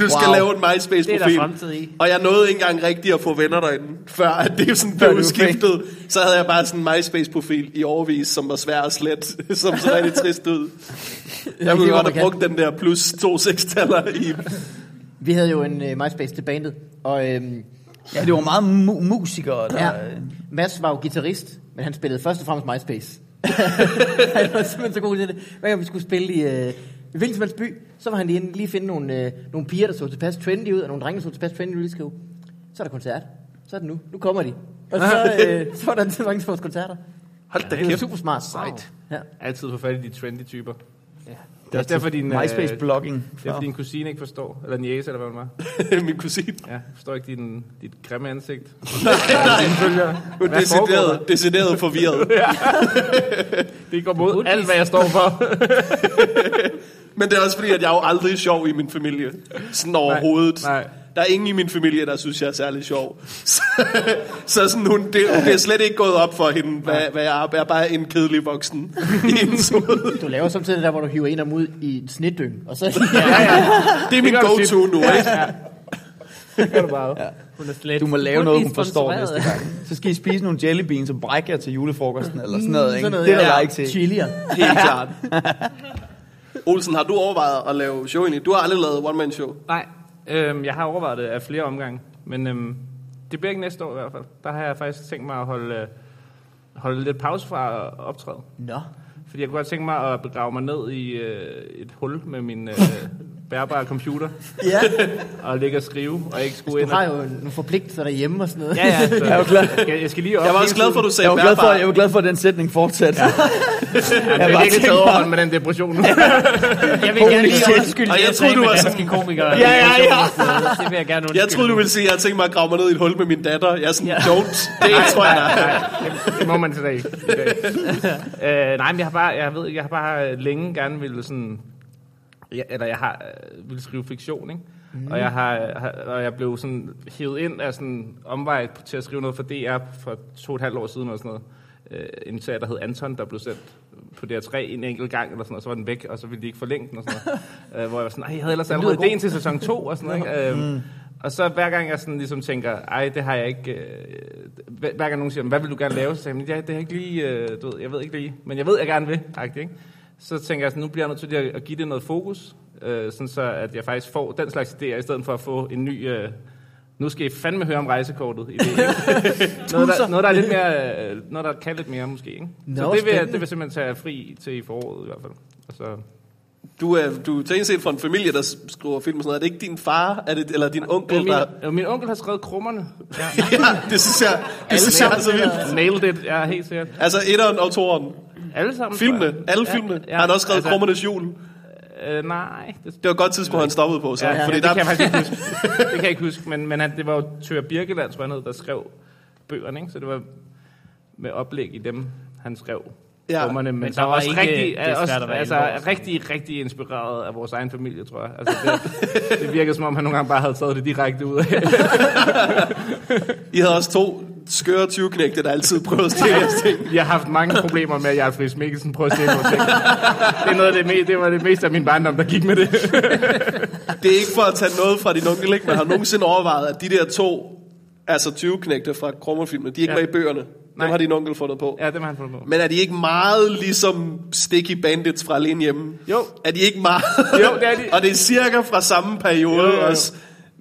Du skal Wow. lave en Det MySpace-profil. Og jeg nåede ikke engang rigtigt at få venner derinde, før at det sådan blev fik- skiftet. Så havde jeg bare sådan en MySpace-profil i overvis, som var svær at slet, som så rigtig trist ud. Jeg hvor godt have brugt den der plus to sekstaller i. Vi havde jo en øh, MySpace til bandet, og øhm, Ja, det var meget mu- musikere, der... ja, Mads var jo guitarist, men han spillede først og fremmest MySpace. han var simpelthen så god til det. Hver gang vi skulle spille i, øh, i hvilken som helst by, så var han lige inde, lige finde nogle, øh, nogle piger, der så tilpas trendy ud, og nogle drenge, der så tilpas trendy ud, lige skrive, så er der koncert. Så er det nu. Nu kommer de. Og så, øh, så var der mange vores koncerter. Hold da Det var kæft. super smart. Sejt. Ja. Altid få fat i de trendy typer. Det er også derfor, din, øh, MySpace-blogging. det er, fordi din kusine ikke forstår. Eller niece, eller hvad man var. Min kusine. Ja, forstår ikke din, dit grimme ansigt. Nej, Hun Hun er decideret, decideret forvirret. Det går mod alt, hvad jeg står for. Men det er også fordi, at jeg er jo aldrig sjov i min familie. Sådan overhovedet. nej. Der er ingen i min familie, der synes, jeg er særlig sjov. Så, så sådan, hun, det, det er slet ikke gået op for hende, hvad, hvad jeg er. Jeg er bare en kedelig voksen i hendes hoved. Du laver samtidig det der, hvor du hiver en om ud i en sneddyng, og så... Det er min gør du tit. go-to nu, ikke? Det gør du bare. Ja. Hun er slet Du må lave noget, hun forstår næste gang. Så skal I spise nogle jelly beans og brække jer til julefrokosten, eller sådan noget, ikke? Sådan noget, det er der ja. like til. Chilier. Helt klart. Olsen, har du overvejet at lave show egentlig? Du har aldrig lavet one-man-show. Nej, øhm, jeg har overvejet det af flere omgange, men øhm, det bliver ikke næste år i hvert fald. Der har jeg faktisk tænkt mig at holde, øh, holde lidt pause fra at optræde. Nå. Fordi jeg kunne godt tænke mig at begrave mig ned i øh, et hul med min øh, bærbare computer Ja, og ligge og skrive, og ikke skulle du ind har og... jo nogle forpligtelser derhjemme og sådan noget. Ja, ja, så Jeg er jo glad. jeg, skal, jeg skal lige op Jeg var også glad for, at du sagde Jeg var, glad for, bærbar. jeg var glad for, at den sætning fortsatte. Ja. Jeg bare vil ikke tænkt tage mig- overhånd med den depression nu. Jeg vil gerne lige undskylde, Og at jeg jeg troede, du var sådan- danske komikere. Ja, ja, ja. Det vil jeg gerne undskylde. Jeg troede, du ville sige, at jeg tænkte mig at grave mig ned i et hul med min datter. Jeg er sådan, Ja. don't. Det tror jeg, nej. det, det må man til dag. i dag. øh, nej, men jeg har bare, jeg ved, jeg har bare længe gerne ville sådan, jeg, eller jeg har øh, ville skrive fiktion, ikke? Mm. Og jeg har, har, og jeg blev sådan hævet ind af sådan omvej til at skrive noget for DR for to og et halvt år siden eller sådan noget. Øh, en serie, der hed Anton, der blev sendt på DR3 en enkelt gang, eller sådan noget, så var den væk, og så ville de ikke forlænge den, og sådan noget. øh, hvor jeg var sådan, jeg havde ellers allerede ideen til sæson 2, og sådan noget, ikke? Øh, og så hver gang jeg sådan ligesom tænker, ej, det har jeg ikke... Øh, hver gang nogen siger, hvad vil du gerne lave? Så siger jeg, ja, det har ikke lige... Øh, du ved, jeg ved ikke lige, men jeg ved, jeg gerne vil, faktisk, ikke? Så tænker jeg sådan, nu bliver jeg nødt til at, at give det noget fokus, øh, sådan så at jeg faktisk får den slags idéer, i stedet for at få en ny... Øh, nu skal I fandme høre om rejsekortet. I det, noget, der, noget, der er lidt mere, øh, noget, der kan lidt mere måske. Ikke? Nå, så det vil, jeg, det vil simpelthen tage fri til i foråret i hvert fald. Og så, Du er, du er set fra en familie, der skriver film og sådan noget. Er det ikke din far, er det, eller din onkel, min, der... øh, min onkel har skrevet krummerne. Ja. Ja, det synes jeg, det synes jeg er så vildt. Nailed it, ja, helt sikkert. Altså, etteren og toeren. Alle sammen. Filmene, alle Ja, filmene. ja, Har han også skrevet altså, Krummernes Jul? Øh, nej, det, Det var et godt tidspunkt, han stoppede på, så. ja, ja, fordi det der, kan jeg ikke huske. Det kan jeg ikke huske, men, men han, det var jo Tør Birkeland, tror jeg, der skrev bøgerne, ikke? så det var med oplæg i dem, han skrev. Ja, Rummerne, men, men så der var også ikke- rigtig, det er også, at være altså, så. rigtig, rigtig inspireret af vores egen familie, tror jeg. Altså, det, det virkede som om, han nogle gange bare havde taget det direkte ud af. I havde også to skøre 20-knægte, der altid prøvede at stille jeres ting. Jeg har haft mange problemer med, at Jarl Friis Mikkelsen prøver at stjæle nogle ting. Det, er noget af det, me- det var det meste af min barndom, der gik med det. Det er ikke for at tage noget fra din onkel, ikke? men har nogensinde overvejet, at de der to, altså 20-knægte fra Krummerfilmen, de ikke Ja. var i bøgerne? Dem har din onkel fundet på. Ja, dem har han fundet på. Men er de ikke meget ligesom Sticky Bandits fra Alene Hjemme? Jo. Er de ikke meget? Jo, det er de. og det er cirka fra samme periode Jo, jo, jo. også.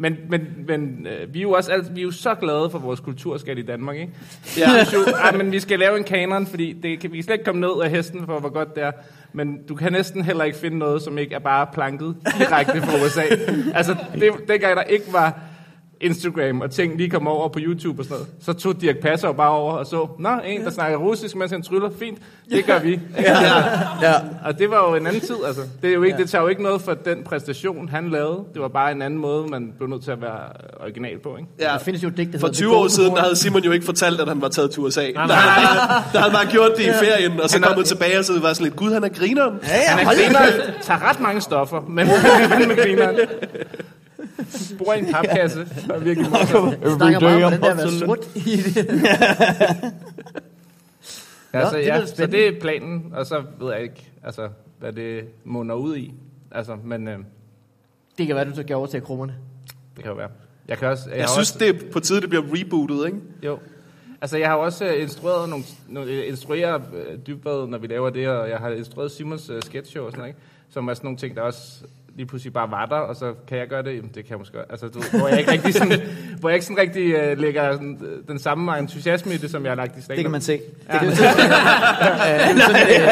Men, men, men øh, vi, er jo også alt, vi er jo så glade for vores kulturskat i Danmark, ikke? Ja. Jo, ej, men vi skal lave en kanon, fordi det kan, vi kan slet ikke komme ned af hesten for, hvor godt det er. Men du kan næsten heller ikke finde noget, som ikke er bare planket direkte fra USA. altså, det, dengang der ikke var Instagram, og ting lige kom over på YouTube og sådan noget, så tog Dirk Passer bare over og så, Nå, en, der snakker russisk, mens han tryller, fint, det gør vi. Ja. ja. Og det var jo en anden tid, altså. Det, er jo ikke, det tager jo ikke noget for den præstation, han lavede. Det var bare en anden måde, man blev nødt til at være original på, ikke? Ja. Der findes jo digt, der For hedder 20 The år siden, der havde Simon jo ikke fortalt, at han var taget til USA. nej, Der, der havde bare gjort det i ferien, og så Han er- kommet tilbage og så var sådan lidt, gud, han er grineren. Ja, ja, Han er hold da. griner, tager ret mange stoffer, men, men med grineren. Bor i en papkasse. Og er virkelig morsom. snakker meget om den der at være Absolut. sort i det. Altså, det lyder ja, så spændende. det er planen, og så ved jeg ikke, altså, hvad det munder ud i. Altså, men øh, Det kan være, du så kan overtage krummerne. det kan jo være. Jeg, kan også, jeg, Jeg har synes, også, det er på tide, det bliver rebootet, ikke? Jo. Altså, jeg har også øh, instrueret nogle, nogle øh, instruerer øh, dybvad, når vi laver det, og jeg har instrueret Simons uh, sketch show og sådan noget, ikke? Som er sådan nogle ting, der også lige pludselig bare var der, og så kan jeg gøre det, Jamen, det kan jeg måske. Altså, du, hvor jeg ikke rigtig, sådan, hvor jeg ikke sådan rigtig uh, lægger sådan, øh, den samme entusiasme i det, som jeg har lagt i stand Det kan man se. Ja.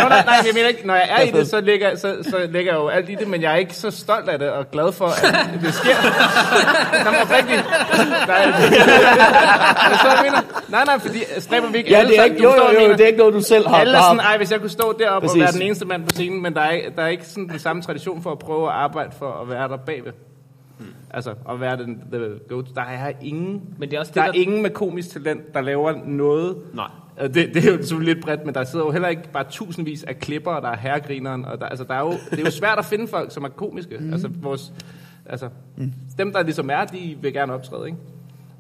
Nå, nej, nej, jeg mener ikke, når jeg er i det, så lægger, så, så lægger jeg jo alt i det, men jeg er ikke så stolt af det og glad for, at det sker. Nå, men oprigtigt. Nej, det, så, jeg mener, nej, nej, fordi stræber vi ikke Ja, alle det er ikke, jo, jo, jo, det er ikke noget, du selv har. Alle sådan, ej, hvis jeg kunne stå deroppe og være den eneste mand på scenen, men der er, der er ikke sådan den samme tradition for at prøve at arbejde for at være der bagved. Altså, at være den, the go Der er ingen, Men det er også det, der er der- ingen med komisk talent, der laver noget. Nej. Og Det, det er jo selvfølgelig lidt bredt, men der sidder jo heller ikke bare tusindvis af klipper, og der er herregrineren. Og der, altså, der er jo, det er jo svært at finde folk, som er komiske. Mm. Altså, vores, altså, mm. dem, der ligesom er, de vil gerne optræde, ikke?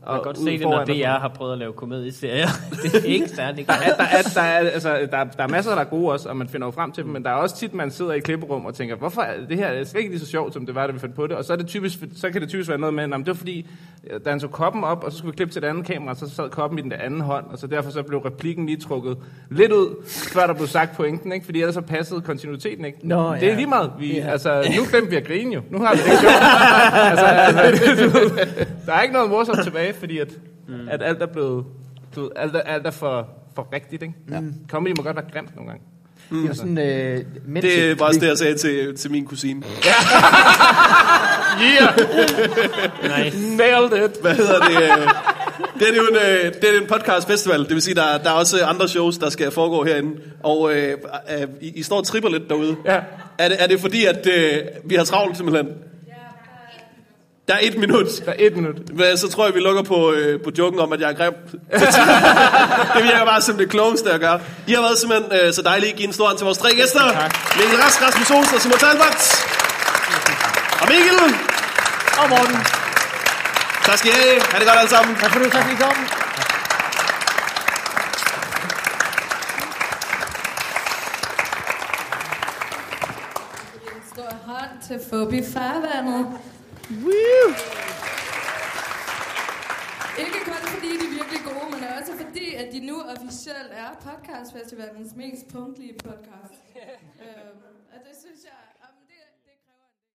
Jeg kan godt se det, når og DR har prøvet at lave komedieserier. det er ikke særlig der er, der, er, der, er, altså, der, er, der er masser, der er gode også, og man finder jo frem til dem, men der er også tit, man sidder i klipperum og tænker, hvorfor er det her er slet ikke lige så sjovt, som det var, da vi fandt på det, og så, er det typisk, så kan det typisk være noget med, at det var fordi, øh, da han tog koppen op, og så skulle vi klippe til det andet kamera, så sad koppen i den anden hånd, og så derfor så blev replikken lige trukket lidt ud, før der blev sagt pointen, ikke? fordi ellers så passede kontinuiteten ikke. Nå, det er ja. lige meget. Vi, Ja. altså, nu glemte vi at grine jo. Nu har vi det ikke sjovt. altså, altså, der er ikke noget morsomt tilbage, fordi at, mm. at alt er blevet, du alt er, alt er for, for rigtigt, ikke? Ja. Comedy må godt være grimt nogle gange. Det er jo sådan, øh, mens Det var også det, jeg sagde til, til min kusine. Yeah! Nice. Nailed it! Hvad hedder det? øh, Det er jo en, øh, det er en podcast festival, det vil sige, der, der er også andre shows, der skal foregå herinde. Og øh, øh, I, I står og tripper lidt derude. Ja. Er det, er det fordi, at øh, vi har travlt simpelthen? Der er et minut. Der er et minut. Men Så tror jeg, vi lukker på, øh, på joken om, at jeg er grim. det virker bare som det klogeste at gøre. I har været simpelthen øh, så dejlige. Giv en stor hånd til vores tre gæster. Mikkel Rask, Rasmus Olsen og Simon Talbot. Og Mikkel. Og Morten. Tak skal I have. Ha' det godt alle sammen. Tak for det, tak fordi I kom. En stor hånd til Fobi Farvandet. Woo! Ikke kun fordi de er virkelig gode, men også fordi, at de nu officielt er podcastfestivalens mest punktlige podcast. øhm, og det synes jeg